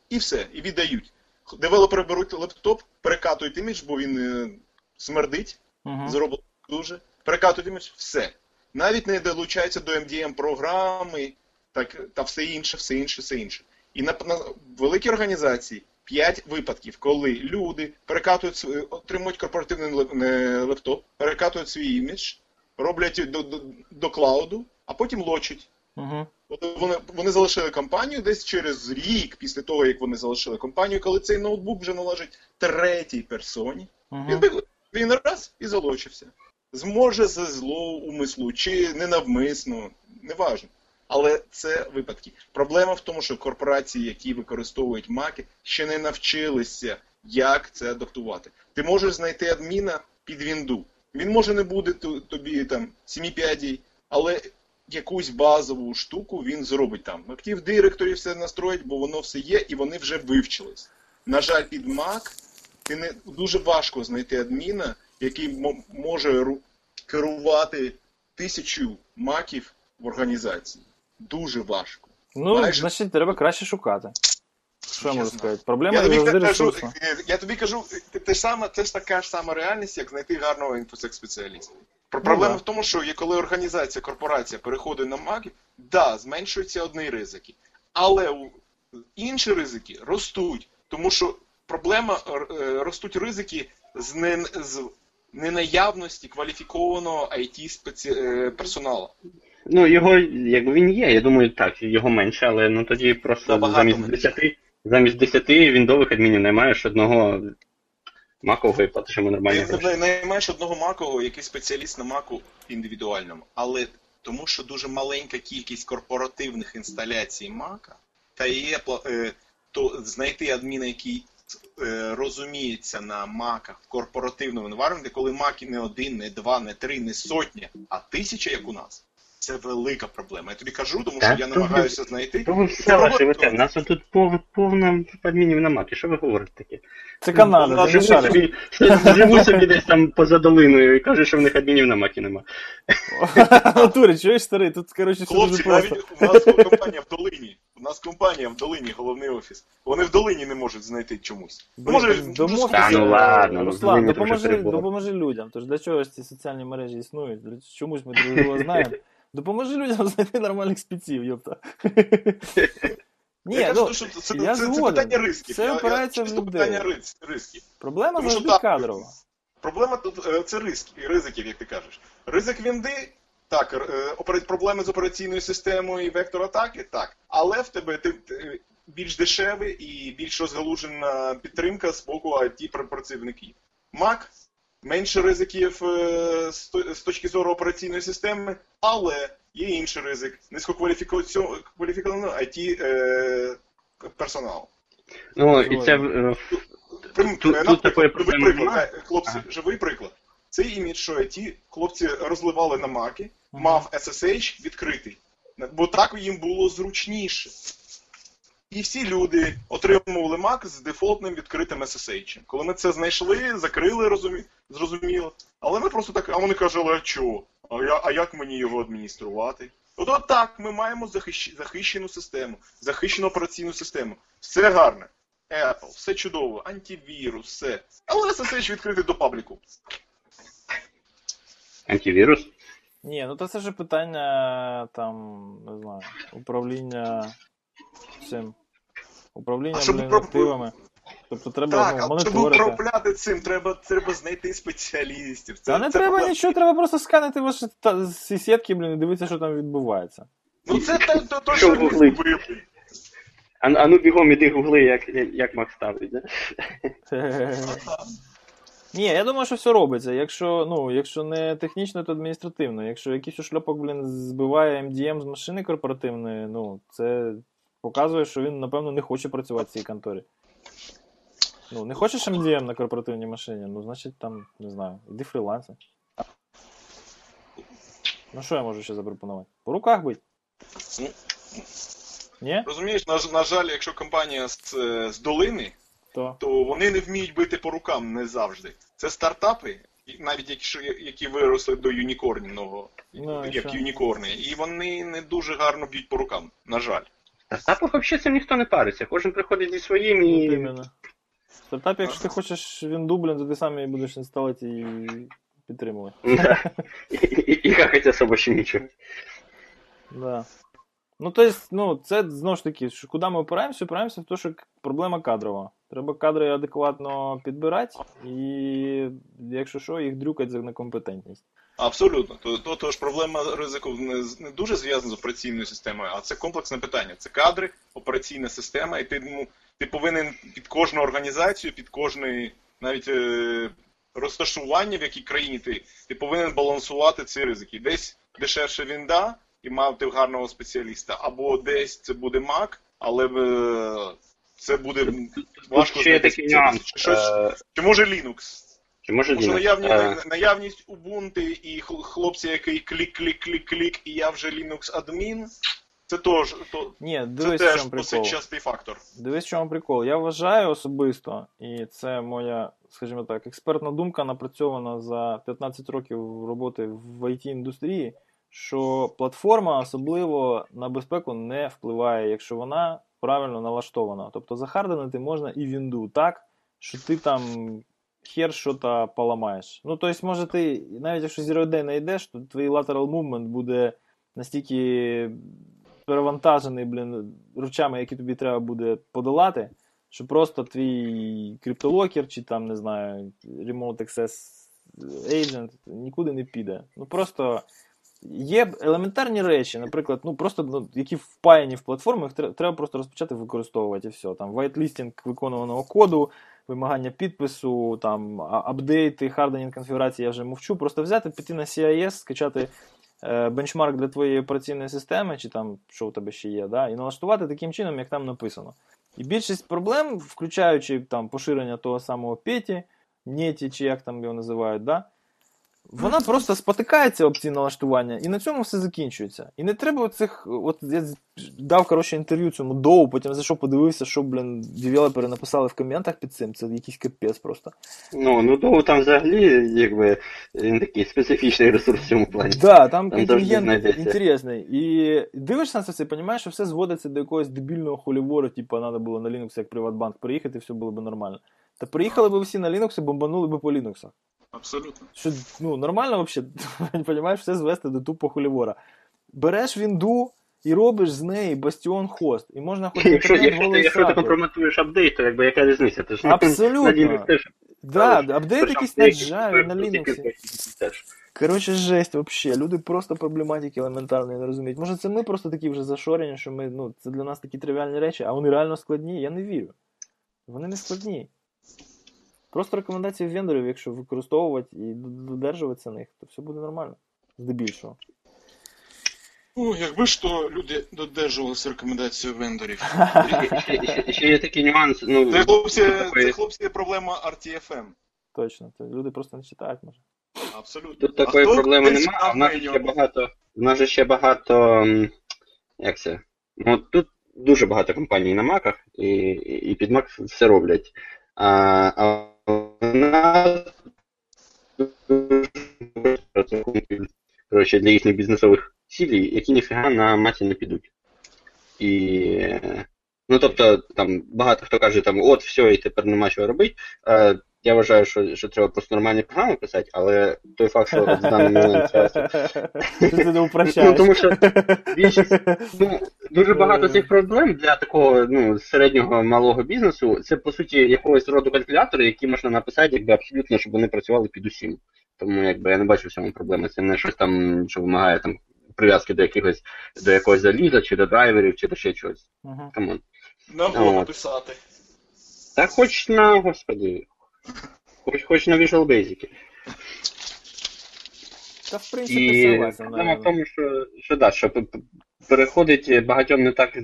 і все, і віддають. Девелопери беруть лептоп, перекатують імідж, бо він е, смердить, угу. зроблено дуже. Перекатують імідж, все. Навіть не долучаються до MDM програми, так, та все інше, все інше, все інше. І на, на великій організації 5 випадків, коли люди перекатують свій- отримують корпоративний леп- лептоп, перекатують свій імідж, роблять до, до, до клауду, а потім лочать. Угу. Вони, вони залишили компанію десь через рік після того, як вони залишили компанію, коли цей ноутбук вже належить третій персоні. Угу. Він, він раз і залочився. Зможе з злого умислу чи ненавмисно, неважно. Але це випадки. Проблема в тому, що корпорації, які використовують маки, ще не навчилися, як це адаптувати. Ти можеш знайти адміна під вінду. Він може не буде тобі там сіміпядій, але якусь базову штуку він зробить там. Актив директорі все настроїть, бо воно все є, і вони вже вивчились. На жаль, під Mac ти не дуже важко знайти адміна, який мо- може ру- керувати тисячу маків в організації. Дуже важко. Ну, Майже. значить, треба краще шукати. Що я можу сказати? Проблема Я тобі завжди кажу, е, я тобі кажу, те- те ж саме, це ж така ж сама реальність, як знайти гарного інфосек-спеціаліста. Про- Ну, Проблема да. в тому, що коли організація, корпорація переходить на маги, да, зменшуються одні ризики, але інші ризики ростуть, тому що проблема е, ростуть ризики з, не, з ненаявності кваліфікованого IT спеці... е, персоналу. Ну, його, якби він є, я думаю, так, його менше, але ну тоді просто Набагато замість менше. 10, замість 10 віндових адмінів наймаєш одного макового і платиш йому Ти гроші. наймаєш одного макового, який спеціаліст на маку індивідуальному, але тому що дуже маленька кількість корпоративних інсталяцій мака, та є е, то знайти адміна, який е, розуміється на маках в корпоративному environment, коли маки не один, не два, не три, не сотня, а тисяча, як у нас. Це велика проблема. Я тобі кажу, тому що Так, я то ви- намагаюся знайти. То ви все ваше вете. У нас тут пов, повна адмінів на маки. Що ви говорите таке? Це Канада, Ну, ти живу собі, живу собі десь там поза долиною і кажуть, що в них адмінів на макі нема. Натурі, чуєш старий? Тут, коротше, все дуже Хлопці, навіть у нас компанія в долині. У нас компанія в долині, головний офіс. Вони в долині не можуть знайти чомусь. Ну, може, Та ну ладно, ну, Руслан, допоможи людям. Тож для чого ж ці соціальні мережі існують? Чомусь ми друг друга знаємо. Допоможи людям знайти нормальних спеців, йопта. Ні, я ну, кажу, що це, я це, це питання рисків. Це опирається в людей. питання рис, рисків. проблема Тому завжди так, кадрова. Проблема тут е, це ризики, ризиків, як ти кажеш. Ризик вінди, так, е, проблеми з операційною системою і вектор атаки, так. Але в тебе ти, ти більш дешевий і більш розгалужена підтримка з боку it працівників. Mac менше ризиків е, з точки зору операційної системи, але є інший ризик низькокваліфікованого IT е, персоналу. Ну, і це е, Тут- такої проблеми немає. хлопці, живий приклад. Цей імідж, що ті хлопці розливали на маки, мав SSH відкритий, бо так їм було зручніше. І всі люди отримували Mac з дефолтним відкритим SSH. Коли ми це знайшли, закрили, розумі... зрозуміло. Але ми просто так, а вони кажуть, а чого? А, я, а як мені його адмініструвати? От, от так, ми маємо захищ... захищену систему, захищену операційну систему. Все гарне. Apple, все чудово, антивірус, все. Але SSH відкритий до пабліку. антивірус. Ні, ну то це ж питання там, не знаю, управління цим. Управління А щоб блін, активами. Тобто треба Так, ну, щоб управляти цим, треба, треба знайти спеціалістів. Це, Та не це треба проблема. нічого, треба просто сканити ваші та, ці сітки, блін, і дивитися, що там відбувається. Ну це те, то, то, Що ми зробили. А, а ну бігом іди гугли, як, як, як Мак ставить. Да? Ні, я думаю, що все робиться. Якщо, ну, якщо не технічно, то адміністративно. Якщо якийсь ушльопок, блін, збиває MDM з машини корпоративної, ну, це показує, що він, напевно, не хоче працювати в цій конторі. Ну, не хочеш MDM на корпоративній машині, ну, значить, там, не знаю, іди фрілансер. Ну, що я можу ще запропонувати? По руках бить? Ні? Розумієш, на, на жаль, якщо компанія з, е, з долини, То. то вони не вміють бити по рукам не завжди. Це стартапи, і навіть якщо які виросли до юнікорнного, Ну, і як що? юнікорни, і вони не дуже гарно б'ють по рукам, на жаль. Стартапах взагалі цим ніхто не париться. Кожен приходить зі своїм і. іменно. В стартапі, якщо ти хочеш він дублін, то ти сам її будеш інсталити і підтримувати. І, як особо ще нічого. Да. Ну, то есть, ну, це знову ж таки, що куди ми опираємося? Опираємося в те, що проблема кадрова. Треба кадри адекватно підбирати, і якщо що, їх дрюкать за некомпетентність. Абсолютно. То, то, ж проблема ризику не, не дуже зв'язана з операційною системою, а це комплексне питання. Це кадри, операційна система, і ти, ну, ти повинен під кожну організацію, під кожне навіть е, розташування, в якій країні ти, ти повинен балансувати ці ризики. Десь дешевше вінда і мати гарного спеціаліста, або десь це буде Mac, але е, це буде важко знайти. Чи, Е, чи може Linux? Чи може Тому що Linux? наявні, Е, наявність Ubuntu і хл- хлопці, який клік-клік-клік-клік, і я вже Linux адмін, це теж, то, Ні, дивись, в теж чому досить частий фактор. Дивись, в чому прикол. Я вважаю особисто, і це моя, скажімо так, експертна думка, напрацьована за 15 років роботи в IT-індустрії, що платформа особливо на безпеку не впливає, якщо вона правильно налаштовано. Тобто захарденити можна і вінду так, що ти там хер що-то поламаєш. Ну, тобто, може, ти, навіть якщо Zero Day не то твій lateral movement буде настільки перевантажений, блін, речами, які тобі треба буде подолати, що просто твій cryptolocker чи там, не знаю, Remote Access Agent нікуди не піде. Ну просто є елементарні речі, наприклад, ну просто ну, які впаяні в платформу, їх треба просто розпочати використовувати і все. Там whitelisting виконуваного коду, вимагання підпису, там апдейти, hardening конфігурації, я вже мовчу. Просто взяти, піти на CIS, скачати е, бенчмарк для твоєї операційної системи, чи там що у тебе ще є, да, і налаштувати таким чином, як там написано. І більшість проблем, включаючи там поширення того самого Петі, Неті, чи як там його називають, да, вона просто спотикається об ці налаштування, і на цьому все закінчується. І не треба цих. От я дав коротше інтерв'ю цьому доу, потім зайшов, подивився, що, блін, девелопери написали в коментах під цим. Це якийсь капець просто. Ну, ну доу там взагалі, якби він такий специфічний ресурс в цьому плані. Да, там, там контингент інтересний. І дивишся на це все, розумієш, що все зводиться до якогось дебільного холівору, типу, треба було на Linux як Приватбанк приїхати, і все було б нормально. Та приїхали б всі на Linux і бомбанули б по Linux. Абсолютно. Що, ну, нормально взагалі, розумієш, все звести до тупо хулівора. Береш вінду і робиш з неї бастіон хост. І можна хоч Якщо, якщо, ти, якщо ти компрометуєш апдейт, то якби яка різниця? Ти ж Абсолютно. Да, апдейт якийсь на Java, на Linux. Коротше, жесть вообще. Люди просто проблематики елементарної не розуміють. Може, це ми просто такі вже зашорені, що ми, ну, це для нас такі тривіальні речі, а вони реально складні. Я не вірю. Вони не складні. Просто рекомендації вендорів, якщо використовувати і додержуватися них, то все буде нормально. Здебільшого. Ну, якби ж то люди додержувалися рекомендацій вендорів. Ще є такий нюанс. Ну, Це хлопці, це хлопці проблема RTFM. Точно, люди просто не читають, може. Абсолютно. Тут такої проблеми немає, в нас ще багато. В нас же ще багато. Як це? Ну, тут дуже багато компаній на маках, і і під Mac все роблять. А, а коротше, для їхніх бізнесових цілей, які ніфіга на маті не підуть. І. Ну, тобто, там багато хто каже, там, от, все, і тепер нема чого робити. Я вважаю, що що треба просто нормальні програми писати, але той факт, що в даний момент часу. Ну, тому що більшість ну, дуже багато цих проблем для такого ну, середнього малого бізнесу, це по суті якогось роду калькулятори, які можна написати, якби абсолютно, щоб вони працювали під усім. Тому якби я не бачу в цьому проблеми. Це не щось там, що вимагає там прив'язки до якихось до якогось заліза, чи до драйверів, чи до ще чогось. Uh-huh. На блог писати. Та хоч на, господи. Хоч, хоч на Visual Basic. Та в принципі І проблема в тому, що, що да, що переходить багатьом не так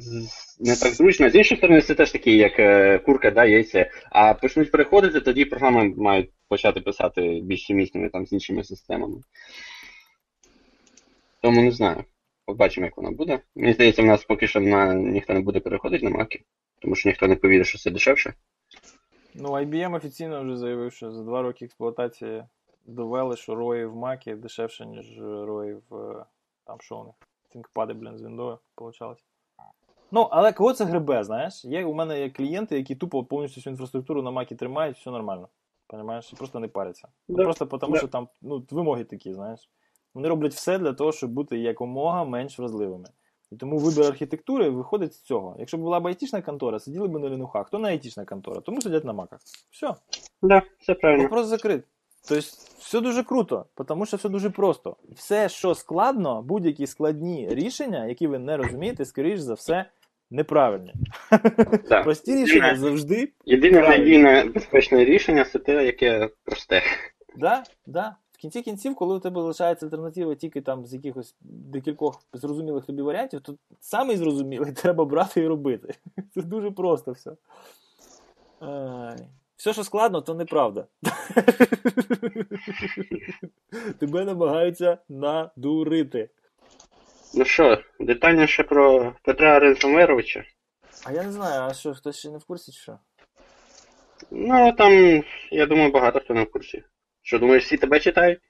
не так зручно. З іншої сторони, це теж такі, як е, курка, да, яйця. А почнуть переходити, тоді програми мають почати писати більш сумісними там з іншими системами. Тому не знаю. Побачимо, як воно буде. Мені здається, в нас поки що на ніхто не буде переходити на маки, тому що ніхто не повірить, що це дешевше. Ну, IBM офіційно вже заявив, що за два роки експлуатації довели, що рої в Макі дешевше, ніж рої в там що у них. ThinkPad, блін, з Windows получалось. Ну, але кого це гребе, знаєш? Є, У мене є клієнти, які тупо повністю всю інфраструктуру на Макі тримають, все нормально. Понимаєш? Просто не паряться. Ну, да. Просто тому, да. що там ну, вимоги такі, знаєш. Вони роблять все для того, щоб бути якомога менш вразливими. І тому вибір архітектури виходить з цього. Якщо б була б айтішна контора, сиділи б на лінухах, то не айтішна контора, тому сидять на маках. Все. Да, все правильно. Вопрос закрит. Тобто, все дуже круто, тому що все дуже просто. Все, що складно, будь-які складні рішення, які ви не розумієте, скоріш за все, неправильні. Да. Прості рішення завжди. Єдине надійне безпечне рішення це те, яке просте. Да, да кінці кінців, коли у тебе лишається альтернатива тільки там з якихось декількох зрозумілих тобі варіантів, то самий зрозумілий треба брати і робити. Це дуже просто все. Ай. Все, що складно, то неправда. Тебе намагаються надурити. Ну що, детальніше про Петра Ренсомеровича? А я не знаю, а що, хтось ще не в курсі чи що? Ну, там, я думаю, багато хто не в курсі. Що думаєш, всі тебе читають?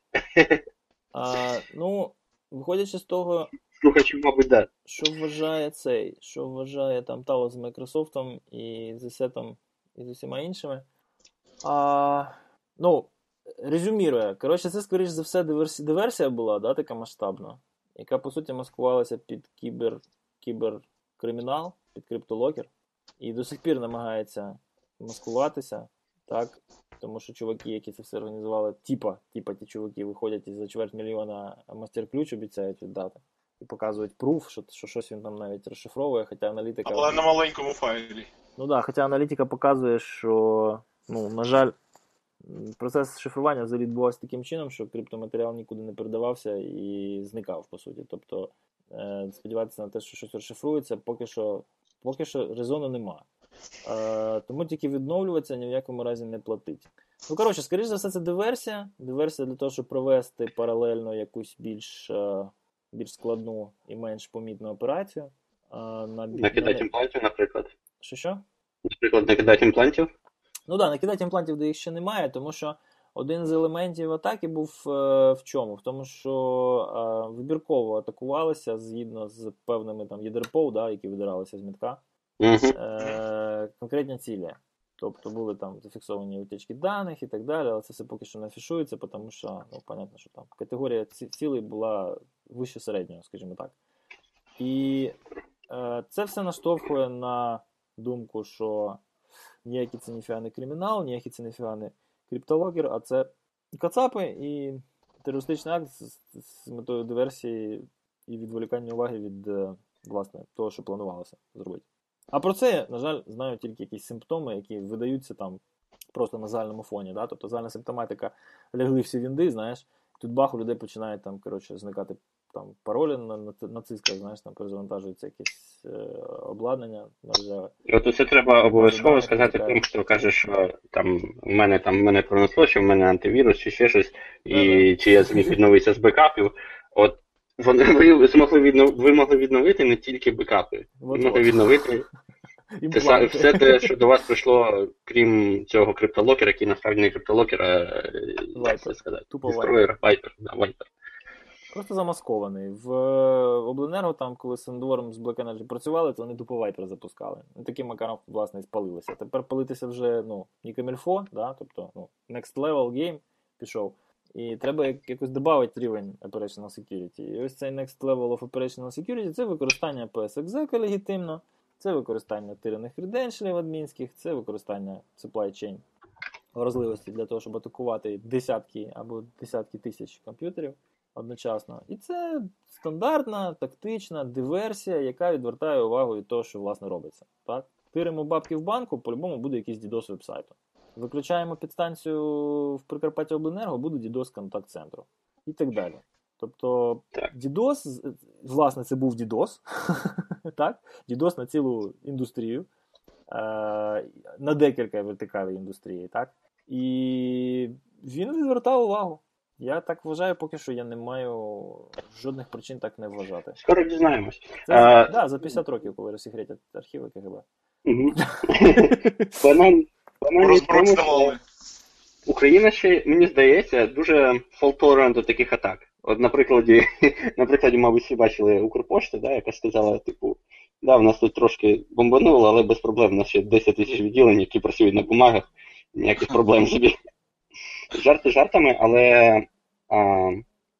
А, Ну, виходячи з того, слухачів, мабуть, да. Що вважає цей? Що вважає там Тало з Microsoft і з Сетом і з усіма іншими? А, Ну, резюмірує. Коротше, це, скоріш за все, диверсія, диверсія була, да, така масштабна, яка, по суті, маскувалася під кібер, кіберкримінал, під криптолокер, і до сих пір намагається маскуватися, так? Тому що чуваки, які це все організували, типа, типа ті чуваки виходять і за чверть мільйона мастер-ключ обіцяють віддати. І показують пруф, що, що щось він там навіть розшифровує, хоча аналітика. Але на маленькому файлі. Ну так, да, хоча аналітика показує, що, ну, на жаль, процес шифрування взагалі відбувався таким чином, що криптоматеріал нікуди не передавався і зникав, по суті. Тобто, е, сподіватися на те, що щось розшифрується, поки що поки що резону нема. Е, тому тільки відновлюватися ні в якому разі не платить. Ну, коротше, скоріш за все, це диверсія. Диверсія для того, щоб провести паралельно якусь більш е, більш складну і менш помітну операцію. Е, на, Накидати на... імплантів, наприклад. Що що? Наприклад, накидати імплантів. Ну так, да, накидати імплантів, де їх ще немає, тому що один з елементів атаки був е, в чому? В тому, що е, вибірково атакувалися згідно з певними там ЄДРПО, да, які видиралися з мітка, е, конкретні цілі. Тобто були там зафіксовані утечки даних і так далі, але це все поки що не афішується, тому що, ну, понятно, що там категорія цілей була вище середнього, скажімо так. І е, це все наштовхує на думку, що ніякий це ніфіга не кримінал, ніякий це ніфіга не криптологер, а це кацапи і терористичний акт з, з метою диверсії і відволікання уваги від власне того, що планувалося зробити. А про це, на жаль, знають тільки якісь симптоми, які видаються там просто на загальному фоні. Да? Тобто загальна симптоматика лягли всі вінди, знаєш, тут бах у людей починають там, коротше, зникати там паролі на, на, на цисках, знаєш, там перезавантажується якесь е, обладнання мережеве. От усе треба обов'язково сказати тим, хто каже, що там в мене там в мене пронесло, що в мене антивірус чи ще щось, і чи я зміг відновитися з бекапів. От вони ви змогли віднов... ви могли відновити не тільки бекапи, ви могли відновити те, все те, що до вас прийшло, крім цього криптолокера, який насправді не криптолокер, а як це сказати, Destroyer, Viper, да, Viper. Просто замаскований. В Обленерго, там, коли з Сендвором з Black Energy працювали, то вони тупо Viper запускали. Таким макаром, власне, і спалилися. Тепер палитися вже ну, не камільфо, да? тобто ну, next level game пішов. І треба якось додати рівень Operational Security. І ось цей Next Level of Operational Security це використання PSExec легітимно, це використання тирених креденшалів адмінських, це використання supply chain вразливості для того, щоб атакувати десятки або десятки тисяч комп'ютерів одночасно. І це стандартна тактична диверсія, яка відвертає увагу від того, що власне робиться. Так? Тиримо бабки в банку, по-любому буде якийсь DDoS вебсайту. Виключаємо підстанцію в Прикарпаття Обленерго, буде DDoS контакт центру і так далі. Тобто, DDoS, власне, це був DDoS, так? DDoS на цілу індустрію, е, на декілька вертикалей індустрії, так? І він відвертав увагу. Я так вважаю, поки що я не маю жодних причин так не вважати. Скоро дізнаємось. Це, а... да, за 50 років, коли розсекретять архіви КГБ. Україна ще, мені здається, дуже фолторен до таких атак. От на прикладі, на прикладі, мабуть, всі бачили Укрпошти, да, яка сказала, типу, да, в нас тут трошки бомбануло, але без проблем. У нас ще 10 тисяч відділень, які працюють на бумагах, ніяких проблем собі. Жарти жартами, але а,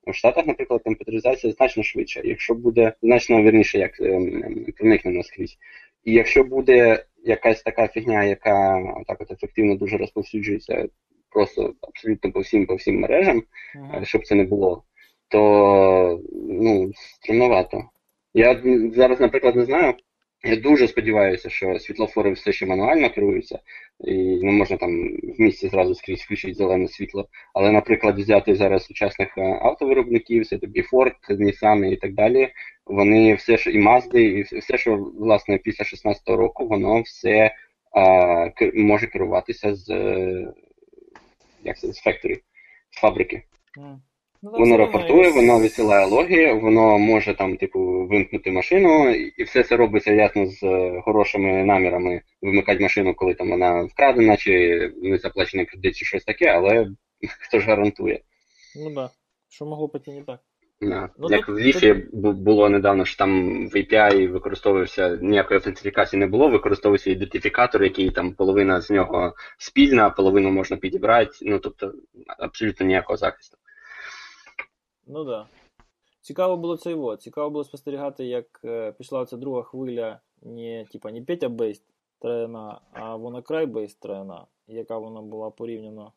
у Штатах, наприклад, комп'ютеризація значно швидше. Якщо буде значно вірніше, як ем, проникнено скрізь. І якщо буде якась така фігня, яка так от ефективно дуже розповсюджується просто абсолютно по всім по всім мережам, ага. щоб це не було, то ну, стрімновато. Я зараз, наприклад, не знаю. Я дуже сподіваюся, що світлофори все ще мануально керуються, і не можна там в місті зразу скрізь включити зелене світло. Але, наприклад, взяти зараз сучасних е, автовиробників, це тобі Ford, Nissan і так далі. Вони все ж і Mazda, і все, що власне після 16-го року, воно все а, може керуватися з як це, з factory, з фабрики. Ну, воно рапортує, воно висилає логи, воно може там, типу, вимкнути машину, і все це робиться ясно з е, хорошими намірами вимикати машину, коли там вона вкрадена, чи не заплачений кредит, чи щось таке, але хто ж гарантує. Ну так. Да. Що могло піти не так. Yeah. Ну, Як тут- в Ліфі бу- було недавно, що там в API використовувався, ніякої автентифікації не було, використовувався ідентифікатор, який там половина з нього спільна, половину можна підібрати. Ну, тобто, абсолютно ніякого захисту. Ну да. Цікаво було це його. Цікаво було спостерігати, як е, пішла ця друга хвиля, не, типа, не Петя Бейст трена, а вона край бейст трена, яка вона була порівняно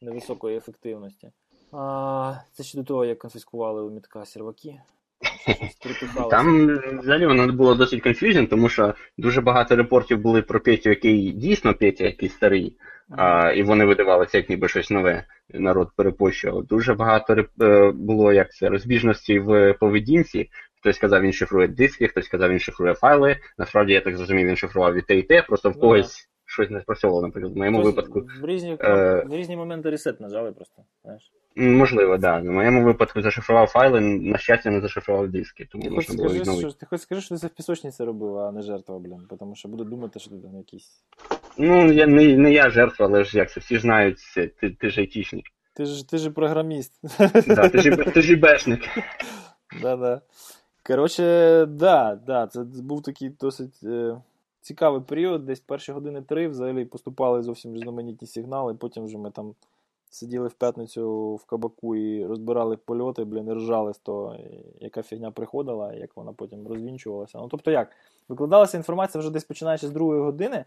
невисокої ефективності. А, це ще до того, як конфіскували у мітка серваки. Там взагалі воно було досить конфюзін, тому що дуже багато репортів були про Петю, який дійсно Петя, який старий, а, і вони видавалися як ніби щось нове. Народ перепощував. Дуже багато реп- е, було як це розбіжностей в поведінці. Хтось сказав, він шифрує диски, хтось сказав, він шифрує файли. Насправді, я так зрозумів, він шифрував і те, і те, просто в Ну, когось щось не спрацьовувало, наприклад. В моєму Хтось випадку. В різні, е, в різні моменти ресет нажали просто. Знаєш. Можливо, так. Да. В моєму випадку зашифрував файли, на щастя, не зашифрував диски, тому Ти хоч, можна було скажи, що, ти хоч скажи, що ти це в пісочниці робив, а не жертва, блін. Тому що буду думати, що ти там якийсь. Ну, я не, не я жертва, але ж як це, всі ж знають, це, ти, ти ж айтішник. Ти ж, ти ж програміст. Да, ти ж ти ж бешник. Да-да. Коротше, да, да, це був такий досить е, цікавий період. Десь перші години три взагалі поступали зовсім різноманітні сигнали. Потім вже ми там сиділи в п'ятницю в кабаку і розбирали польоти, блін, і ржали з того, яка фігня приходила, як вона потім розвінчувалася. Ну, тобто як, викладалася інформація вже десь починаючи з другої години,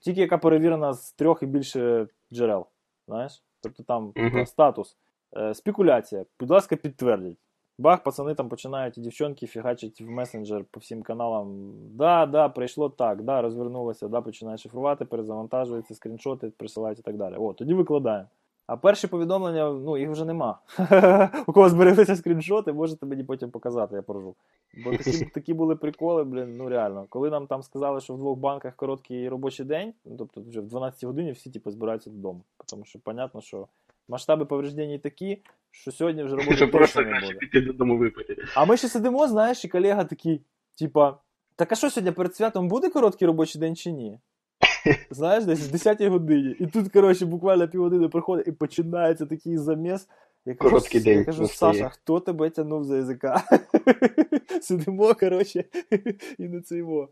тільки яка перевірена з трьох і більше джерел. Знаєш? Тобто там типа, статус, е, спекуляція. Будь ласка, підтвердіть. Бах, пацани там починають і дівчонки фігачать в месенджер по всім каналам. Да, да, прийшло так, да, розвернулося, да, починає шифрувати, перезавантажується, скріншоти, присилають і так далі. О, тоді викладаємо. А перші повідомлення, ну, їх вже нема. У кого збереглися скріншоти, можете мені потім показати, я поржу. Бо такі, такі були приколи, блін, ну реально. Коли нам там сказали, що в двох банках короткий робочий день, ну, тобто вже в 12 годині всі типу, збираються додому. Тому що, понятно, що масштаби повреждень такі, що сьогодні вже роботи Що просто не краще буде. піти додому випити. А ми ще сидимо, знаєш, і колега такий, типа, так а що сьогодні перед святом буде короткий робочий день чи ні? Знаєш, десь в 10 годині. І тут, коротше, буквально півгодини проходить і починається такий заміс. Я кажу, Короткий день Я кажу. Саша, хто тебе тягнув за язика? Сидимо, коротше, і не цеймо.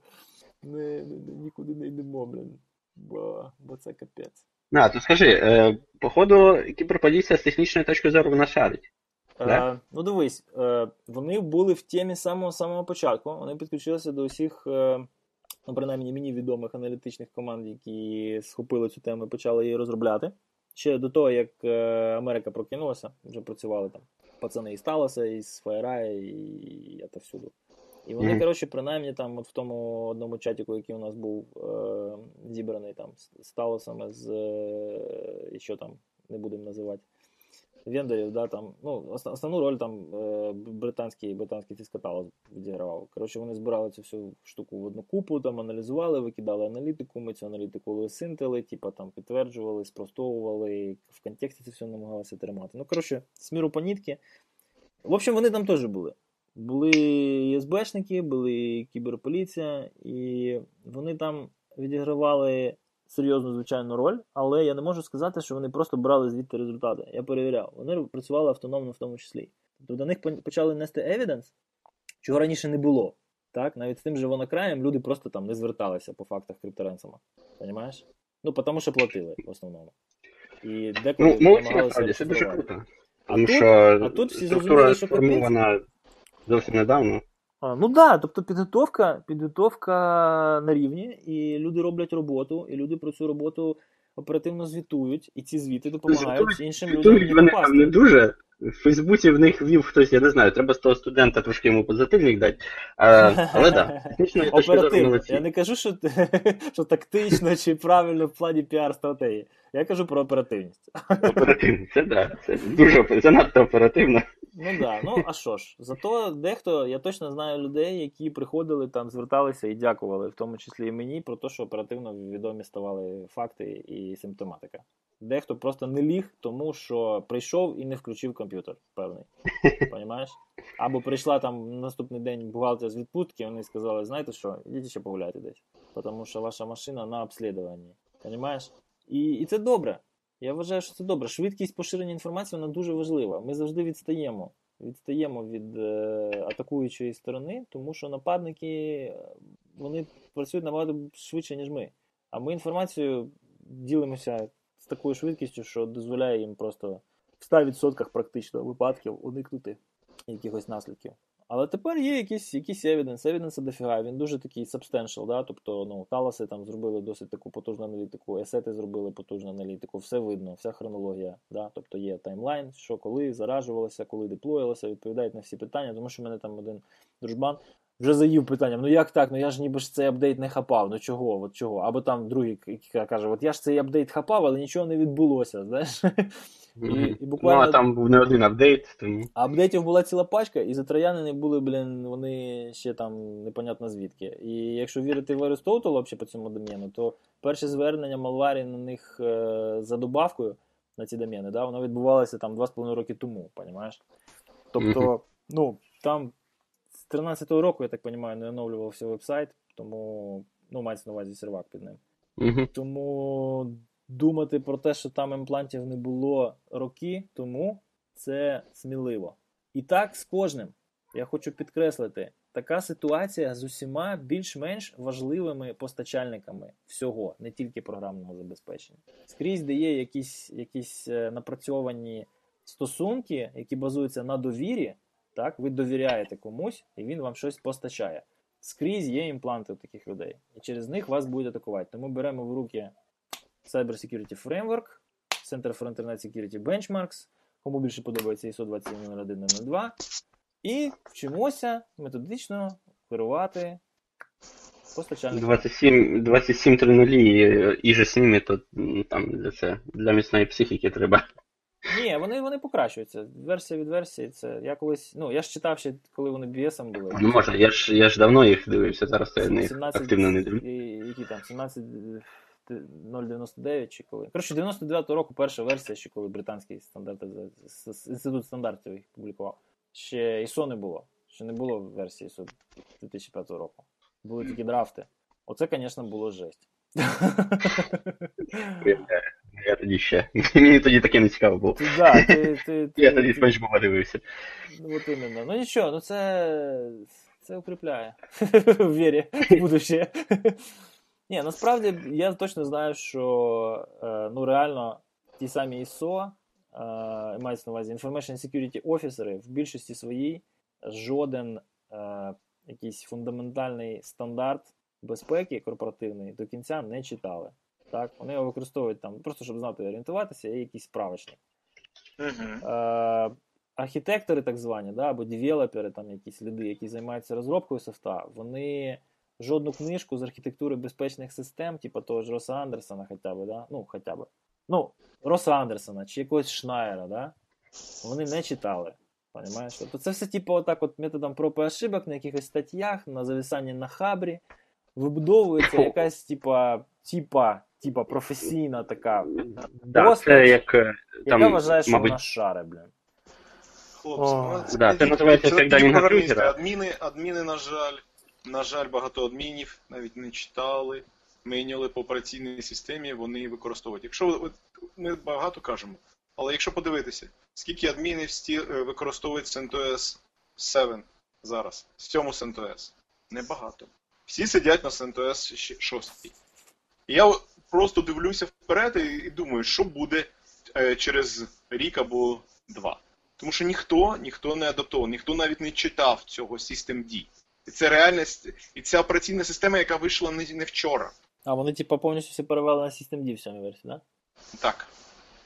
Не, нікуди не йдемо, блін. Бо, бо це капець. А, то скажи, е, походу, кіберполіція з технічної точки зору вона шарить. Е, ну дивись, е, вони були в темі з самого самого початку. Вони підключилися до усіх, е, ну принаймні мені відомих аналітичних команд, які схопили цю тему і почали її розробляти. Ще до того, як е, Америка прокинулася, вже працювали там пацани із Талоса, із FireEye, і отовсюду. І вони, Мгм. коротше, принаймні там от в тому одному чатіку, який у нас був е, зібраний там з з Талосами, з е, і що там, не будемо називати вендорів, да, там, ну, основну роль там е, британський, британський фіскаталог відігравав. Коротше, вони збирали цю всю штуку в одну купу, там аналізували, викидали аналітику, ми цю аналітику лисинтили, типа там підтверджували, спростовували, в контексті це все намагалися тримати. Ну, коротше, з міру по нітки. В общем, вони там теж були. Були СБшники, були кіберполіція, і вони там відігравали серйозну звичайну роль, але я не можу сказати, що вони просто брали звідти результати. Я перевіряв. Вони працювали автономно в тому числі. Тобто до них почали нести евіденс, чого раніше не було. Так? Навіть з тим же вонокраєм люди просто там не зверталися по фактах крипторенсома. Понімаєш? Ну, тому що платили в основному. І деколи Ну, намагалися це дуже круто. А Тому тут- що а тут всі зрозуміли, що сформована зовсім недавно. Ну да, тобто підготовка, підготовка на рівні, і люди роблять роботу, і люди про цю роботу оперативно звітують, і ці звіти допомагають Звітують- іншим людям Звітують людям. вони не дуже. В Фейсбуці в них вів хтось, я не знаю, треба з того студента трошки йому позитивник дати. А, але так, да, Оперативно. Я не кажу, що, що тактично чи правильно в плані піар-стратегії. Я кажу про оперативність. Оперативно, це да, це дуже занадто оперативно. Ну да, ну а що ж, зато дехто, я точно знаю людей, які приходили там, зверталися і дякували, в тому числі і мені, про те, що оперативно відомі ставали факти і симптоматика. Дехто просто не ліг, тому що прийшов і не включив комп'ютер, певний. Понімаєш? Або прийшла там наступний день бухгалтер з відпустки, вони сказали, знаєте що, ідіть ще погуляйте десь, тому що ваша машина на обслідуванні. Понімаєш? І, і це добре. Я вважаю, що це добре. Швидкість поширення інформації вона дуже важлива. Ми завжди відстаємо відстаємо від е, атакуючої сторони, тому що нападники вони працюють набагато швидше, ніж ми. А ми інформацією ділимося з такою швидкістю, що дозволяє їм просто в 100% практично випадків уникнути якихось наслідків. Але тепер є якийсь якийсь evidence, evidence дофіга, він дуже такий substantial, да? тобто ну, Таласи там зробили досить таку потужну аналітику, есети зробили потужну аналітику, все видно, вся хронологія. Да? Тобто є таймлайн, що коли заражувалося, коли деплоїлося, відповідають на всі питання, тому що в мене там один дружбан вже заїв питанням, ну як так? Ну я ж ніби ж цей апдейт не хапав, ну чого? от чого? Або там другий каже, от я ж цей апдейт хапав, але нічого не відбулося. знаєш. І, і буквально... Ну, а там був не один апдейт. тому... А апдейтів була ціла пачка, і затроянини були, блін, вони ще там непонятно звідки. І якщо вірити в Аристотелу взагалі по цьому доміну, то перше звернення Малварі на них е, за добавкою на ці домени, да, воно відбувалося там 2,5 роки тому, розумієш? Тобто, ну, там 13-го року, я так розумію, не оновлювався веб-сайт, тому ну, мається на увазі сервак під ним. Mm-hmm. Тому думати про те, що там імплантів не було роки тому, це сміливо. І так з кожним. Я хочу підкреслити, така ситуація з усіма більш-менш важливими постачальниками всього, не тільки програмного забезпечення. Скрізь, де є якісь якісь е, напрацьовані стосунки, які базуються на довірі, так, ви довіряєте комусь, і він вам щось постачає. Скрізь є імпланти у таких людей, і через них вас будуть атакувати. Тому беремо в руки Cyber Security Framework, Center for Internet Security Benchmarks, кому більше подобається ISO 27001 і вчимося методично керувати постачальником. 27 27 і, і же з ними, то там для це для міцної психіки треба. Ні, вони вони покращуються. Версія від версії. Це я колись. Ну, я ж читав ще, коли вони BS були. Ну можна, я ж я ж давно їх дивився, зараз я не активно не дивлюся. Які там, 17 0,99 чи коли. Коротше, 99-го року перша версія, ще коли британський стандарт, інститут стандартів їх публікував. Ще ISO не було. Ще не було версії ISO 2005 року. Були тільки драфти. Оце, звісно, було жесть. Я тоді ще. Мені тоді таке не цікаво було. Ти, да, ти, ти, ти, Я тоді спанч дивився. Ну, от іменно. Ну нічого, ну це це укріпляє в вірі в будущее. Ні, насправді я точно знаю, що е, ну реально ті самі ISO, е, мається на увазі Information Security Officer в більшості своїй жоден е, якийсь фундаментальний стандарт безпеки корпоративний до кінця не читали. Так, Вони його використовують там, просто щоб знати орієнтуватися, є якісь справочник. Uh-huh. Е, архітектори, так звані, да, або девелопери, там якісь люди, які займаються розробкою софта, вони жодну книжку з архітектури безпечних систем, типу того ж Роса Андерсона, хоча б, да? ну, хоча б. Ну, Роса Андерсона чи якогось Шнайера, да? вони не читали. Понимаєш? Тобто це все, типу, отак от методом проб і ошибок на якихось статтях, на зависанні на хабрі. Вибудовується якась, типа, типа, типа професійна така да, постать, це як, е, там, яка вважає, що мабуть... вона шаре, блін. Хлопці, ну, це, да, це називається ефект Адміни, адміни, на жаль, на жаль, багато адмінів навіть не читали, мейніли по операційній системі, вони використовують. Якщо ми багато кажемо, але якщо подивитися, скільки адмінів е, використовують CentOS 7 зараз, 7 CentOS? Небагато. Всі сидять на CentOS 6. І я просто дивлюся вперед і думаю, що буде е, через рік або два. Тому що ніхто ніхто не адаптований, ніхто навіть не читав цього Systemd. І це реальність, і ця операційна система, яка вийшла не, не вчора. А вони, типу, повністю все перевели на Systemd в сьомій версії, так? Да? Так.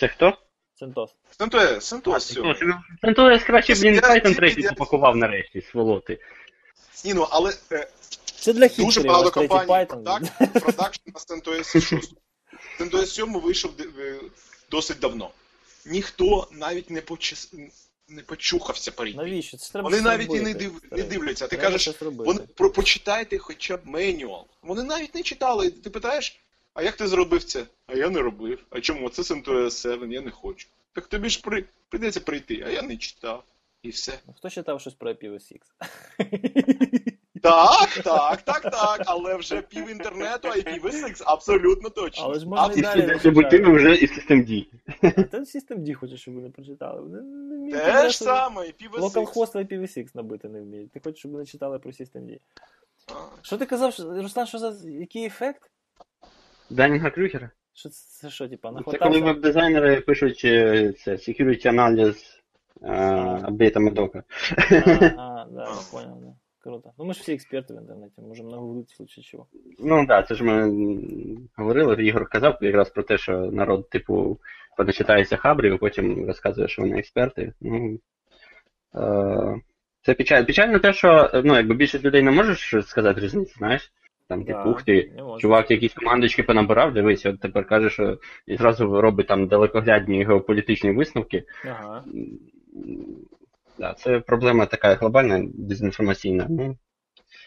Це хто? CentOS. CentOS, CentOS CentOS краще, блін, Python 3 попакував нарешті, сволоти. Ні, ну, але е, це для дуже багато компаній продакшн на CentOS 6. CentOS 7 вийшов досить давно. Ніхто навіть не почес не почухався парі. Навіщо? Це треба Вони навіть і не, див... не дивляться. Ти кажеш, вони... про... почитайте хоча б менюал. Вони навіть не читали. Ти питаєш, а як ти зробив це? А я не робив. А чому? Це CentOS 7, я не хочу. Так тобі ж при... прийдеться прийти, а я не читав. І все. Ну, Хто читав щось про IPv6? Так, так, так, так, але вже пів інтернету IPv6 абсолютно точно. Але ж можна і І далі всі вже із систем D. А Та System D хочеш, щоб вони прочитали. Вони не вміють Те ж саме, IPv6. Localhost в IPv6 набити не вміють. Ти хочеш, щоб вони читали про System D. Що ти казав, Руслан, що за який ефект? Данінга Крюгера. Що це, це що, типа, Це коли веб-дизайнери пишуть е, це security аналіз А. апдейта Медока. А, а, да, я понял, да. Круто. Ну, ми ж всі експерти в інтернеті, можемо нагуглити в случае чого. Ну так, да, це ж ми говорили, Ігор казав якраз про те, що народ, типу, поначитається хабрів, потім розказує, що вони експерти. Ну, е, це печаль. Печально те, що ну, якби більшість людей не можеш сказати різниці, знаєш? Там, Да, типу, ух ти, чувак якісь командочки понабирав, дивись, от тепер каже, що і зразу робить там далекоглядні геополітичні висновки. Ага. Да, це проблема така глобальна, дезінформаційна. Ну,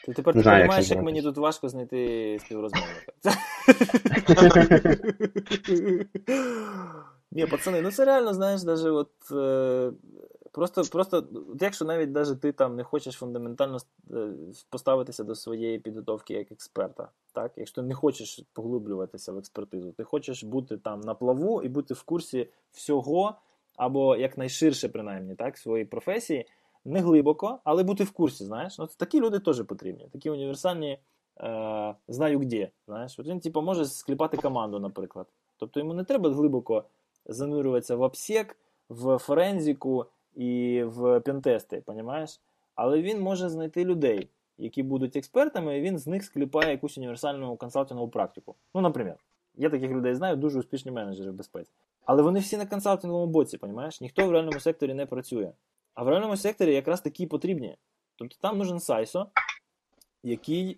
Ти тепер Не ти знаю, як розумієш, це як мені тут важко знайти співрозмовника. Ні, пацани, ну це реально, знаєш, даже от. Е, просто, просто, якщо навіть даже ти там не хочеш фундаментально е, поставитися до своєї підготовки як експерта, так? Якщо ти не хочеш поглиблюватися в експертизу, ти хочеш бути там на плаву і бути в курсі всього, або якнайширше, принаймні, так, своєї професії, не глибоко, але бути в курсі, знаєш. Ну, такі люди теж потрібні. Такі універсальні е, знаю де. Знаєш, от він, типу, може скліпати команду, наприклад. Тобто йому не треба глибоко занурюватися в обсек, в форензику і в пентести, понімаєш? Але він може знайти людей, які будуть експертами, і він з них скліпає якусь універсальну консалтингову практику. Ну, наприклад, я таких людей знаю, дуже успішні менеджери в безпеці. Але вони всі на консалтинговому боці, понімаєш? Ніхто в реальному секторі не працює. А в реальному секторі якраз такі потрібні. Тобто там нужен сайсо, який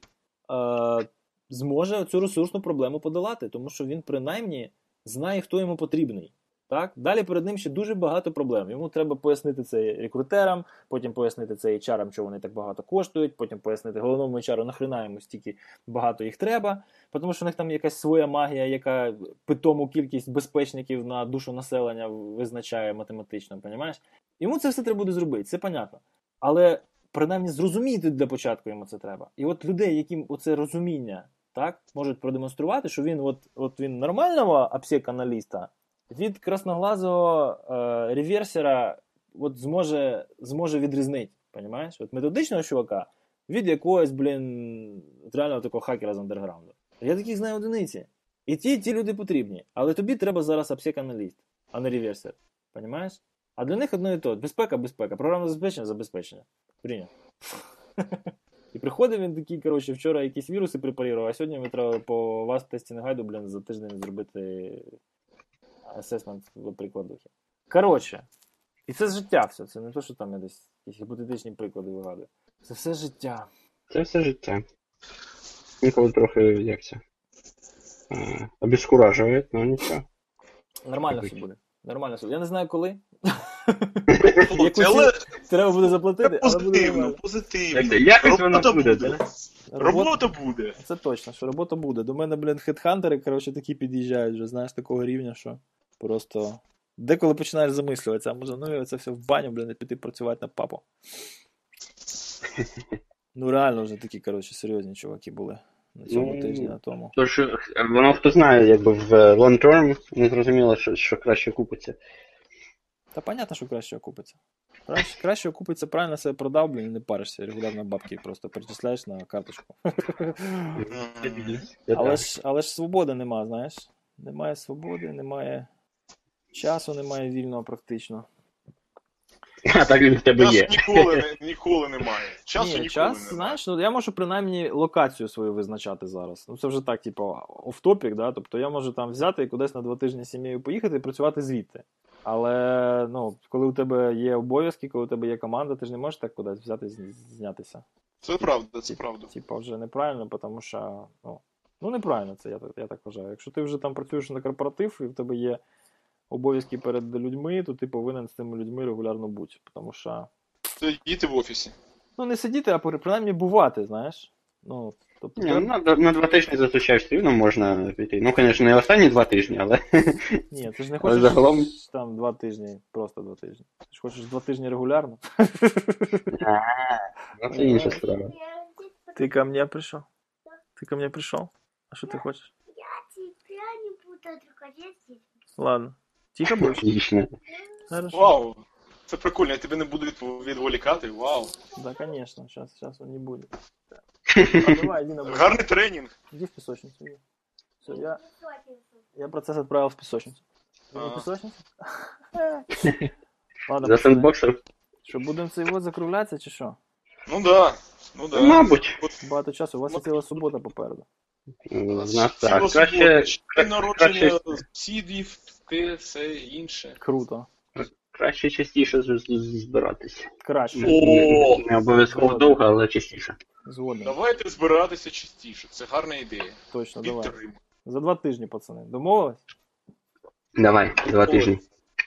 е, зможе цю ресурсну проблему подолати, тому що він принаймні знає, хто йому потрібний. Так? Далі перед ним ще дуже багато проблем. Йому треба пояснити це рекрутерам, потім пояснити це HR, що вони так багато коштують, потім пояснити головному HR, нахрена йому стільки багато їх треба, тому що в них там якась своя магія, яка питому кількість безпечників на душу населення визначає математично, понімаєш? Йому це все треба буде зробити, це понятно. Але принаймні зрозуміти для початку йому це треба. І от людей, яким оце розуміння так, можуть продемонструвати, що він от, от він нормального апсек-аналіста від красноглазого е, реверсера от зможе, зможе відрізнити. Понімаєш? От методичного чувака від якогось, блін, реального такого хакера з андерграунду. Я таких знаю одиниці. І ті, ті люди потрібні. Але тобі треба зараз апсек-аналіст, а не реверсер. Понімаєш? А для них одно і то. Безпека, безпека. Програмне забезпечення, забезпечення. Прийняв. І приходив він такий, коротше, вчора якісь віруси препарував, а сьогодні ми треба по вас тесті гайду, блін, за тиждень зробити асесмент в прикладухи. Коротше, і це життя все. Це не то, що там я десь якісь гіпотетичні приклади вигадую. Це все життя. Це все життя. Ніколи трохи як це. е, Обескуражує, ну нічого. Нормально все буде. Нормально все буде. Я не знаю коли. Але Треба буде заплатити, але буде позитивно, нормально. Позитивно. Якось воно Робота буде, буде. да? Робота буде. Це точно, що робота буде. До мене, блін, хедхантери, коротше, такі під'їжджають вже, знаєш, такого рівня, що просто. Деколи починаєш замислюватися, а може, ну це все в баню, блін, і піти працювати на папу. Ну, реально вже такі, коротше, серйозні чуваки були на цьому Ну, тижні, на тому. Тож е, воно хто знає, якби в long term не зрозуміло, що, що краще купиться. Та понятно, що краще окупиться. Краще, краще окупиться, правильно себе продав, блін, і не паришся, регулярно бабки просто перечисляєш на карточку. Але ж, але ж свободи нема, знаєш. Немає свободи, немає часу, немає вільного практично. А так він в тебе є. ніколи, ніколи немає. Часу Ні, ніколи час, немає. знаєш, ну я можу принаймні локацію свою визначати зараз. Ну це вже так, типу, офтопік, да? тобто я можу там взяти і кудись на два тижні з сім'єю поїхати і працювати звідти. Але ну, коли у тебе є обов'язки, коли у тебе є команда, ти ж не можеш так кудись взяти і знятися. Це правда, це правда. Типа вже неправильно, тому що ну, ну неправильно це, я, так- я так вважаю. Якщо ти вже там працюєш на корпоратив і в тебе є обов'язки перед людьми, то ти повинен з цими людьми регулярно бути. Тому що Сидіти в офісі. ну не сидіти, а при- принаймні бувати, знаєш. Ну, тобто, Ні, треба- ну, на, на два тижні зазвичай все рівно можна піти. Ну, звісно, не останні два тижні, але Ні, ти ж не Але хочеш загалом- там два тижні, просто два тижні. Ти ж хочеш два тижні регулярно. ну, це інша справа. Ти Ты ко мне пришел? Ты ко мне пришел? А что ты хочешь? Я тебя не буду отругать здесь. Ладно. Тихо будешь? Отлично. Хорошо. Вау! Це прикольно, я тебе не буду відволікати. Вау! Да, конечно. Сейчас, сейчас он не будет. А, давай, иди на. Гарний тренінг. Иди в песочницу. иди. Все, я, я процесс отправил в песочницу. Ты в А. песочницу? Ладно, За пацаны, сендбоксом? що, будемо цей вот закруглятися чи що? Ну да. Ну да. Мабуть. Багато часу, у вас є ціла субота попереду. Так. Краще, день народження сідів, ти, все інше. Круто. краще частіше збиратися. Краще. О! Не обов'язково довго, але частіше. Згоден. Давайте збиратися частіше. Це гарна ідея. Точно, давай. За два тижні, пацани. Домовились? Давай, два тижні.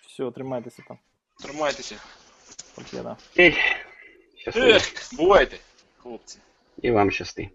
Все, тримайтеся там. Тримайтеся. Покеда. Ей, щасливо. Ех, бувайте, хлопці. І вам щасти.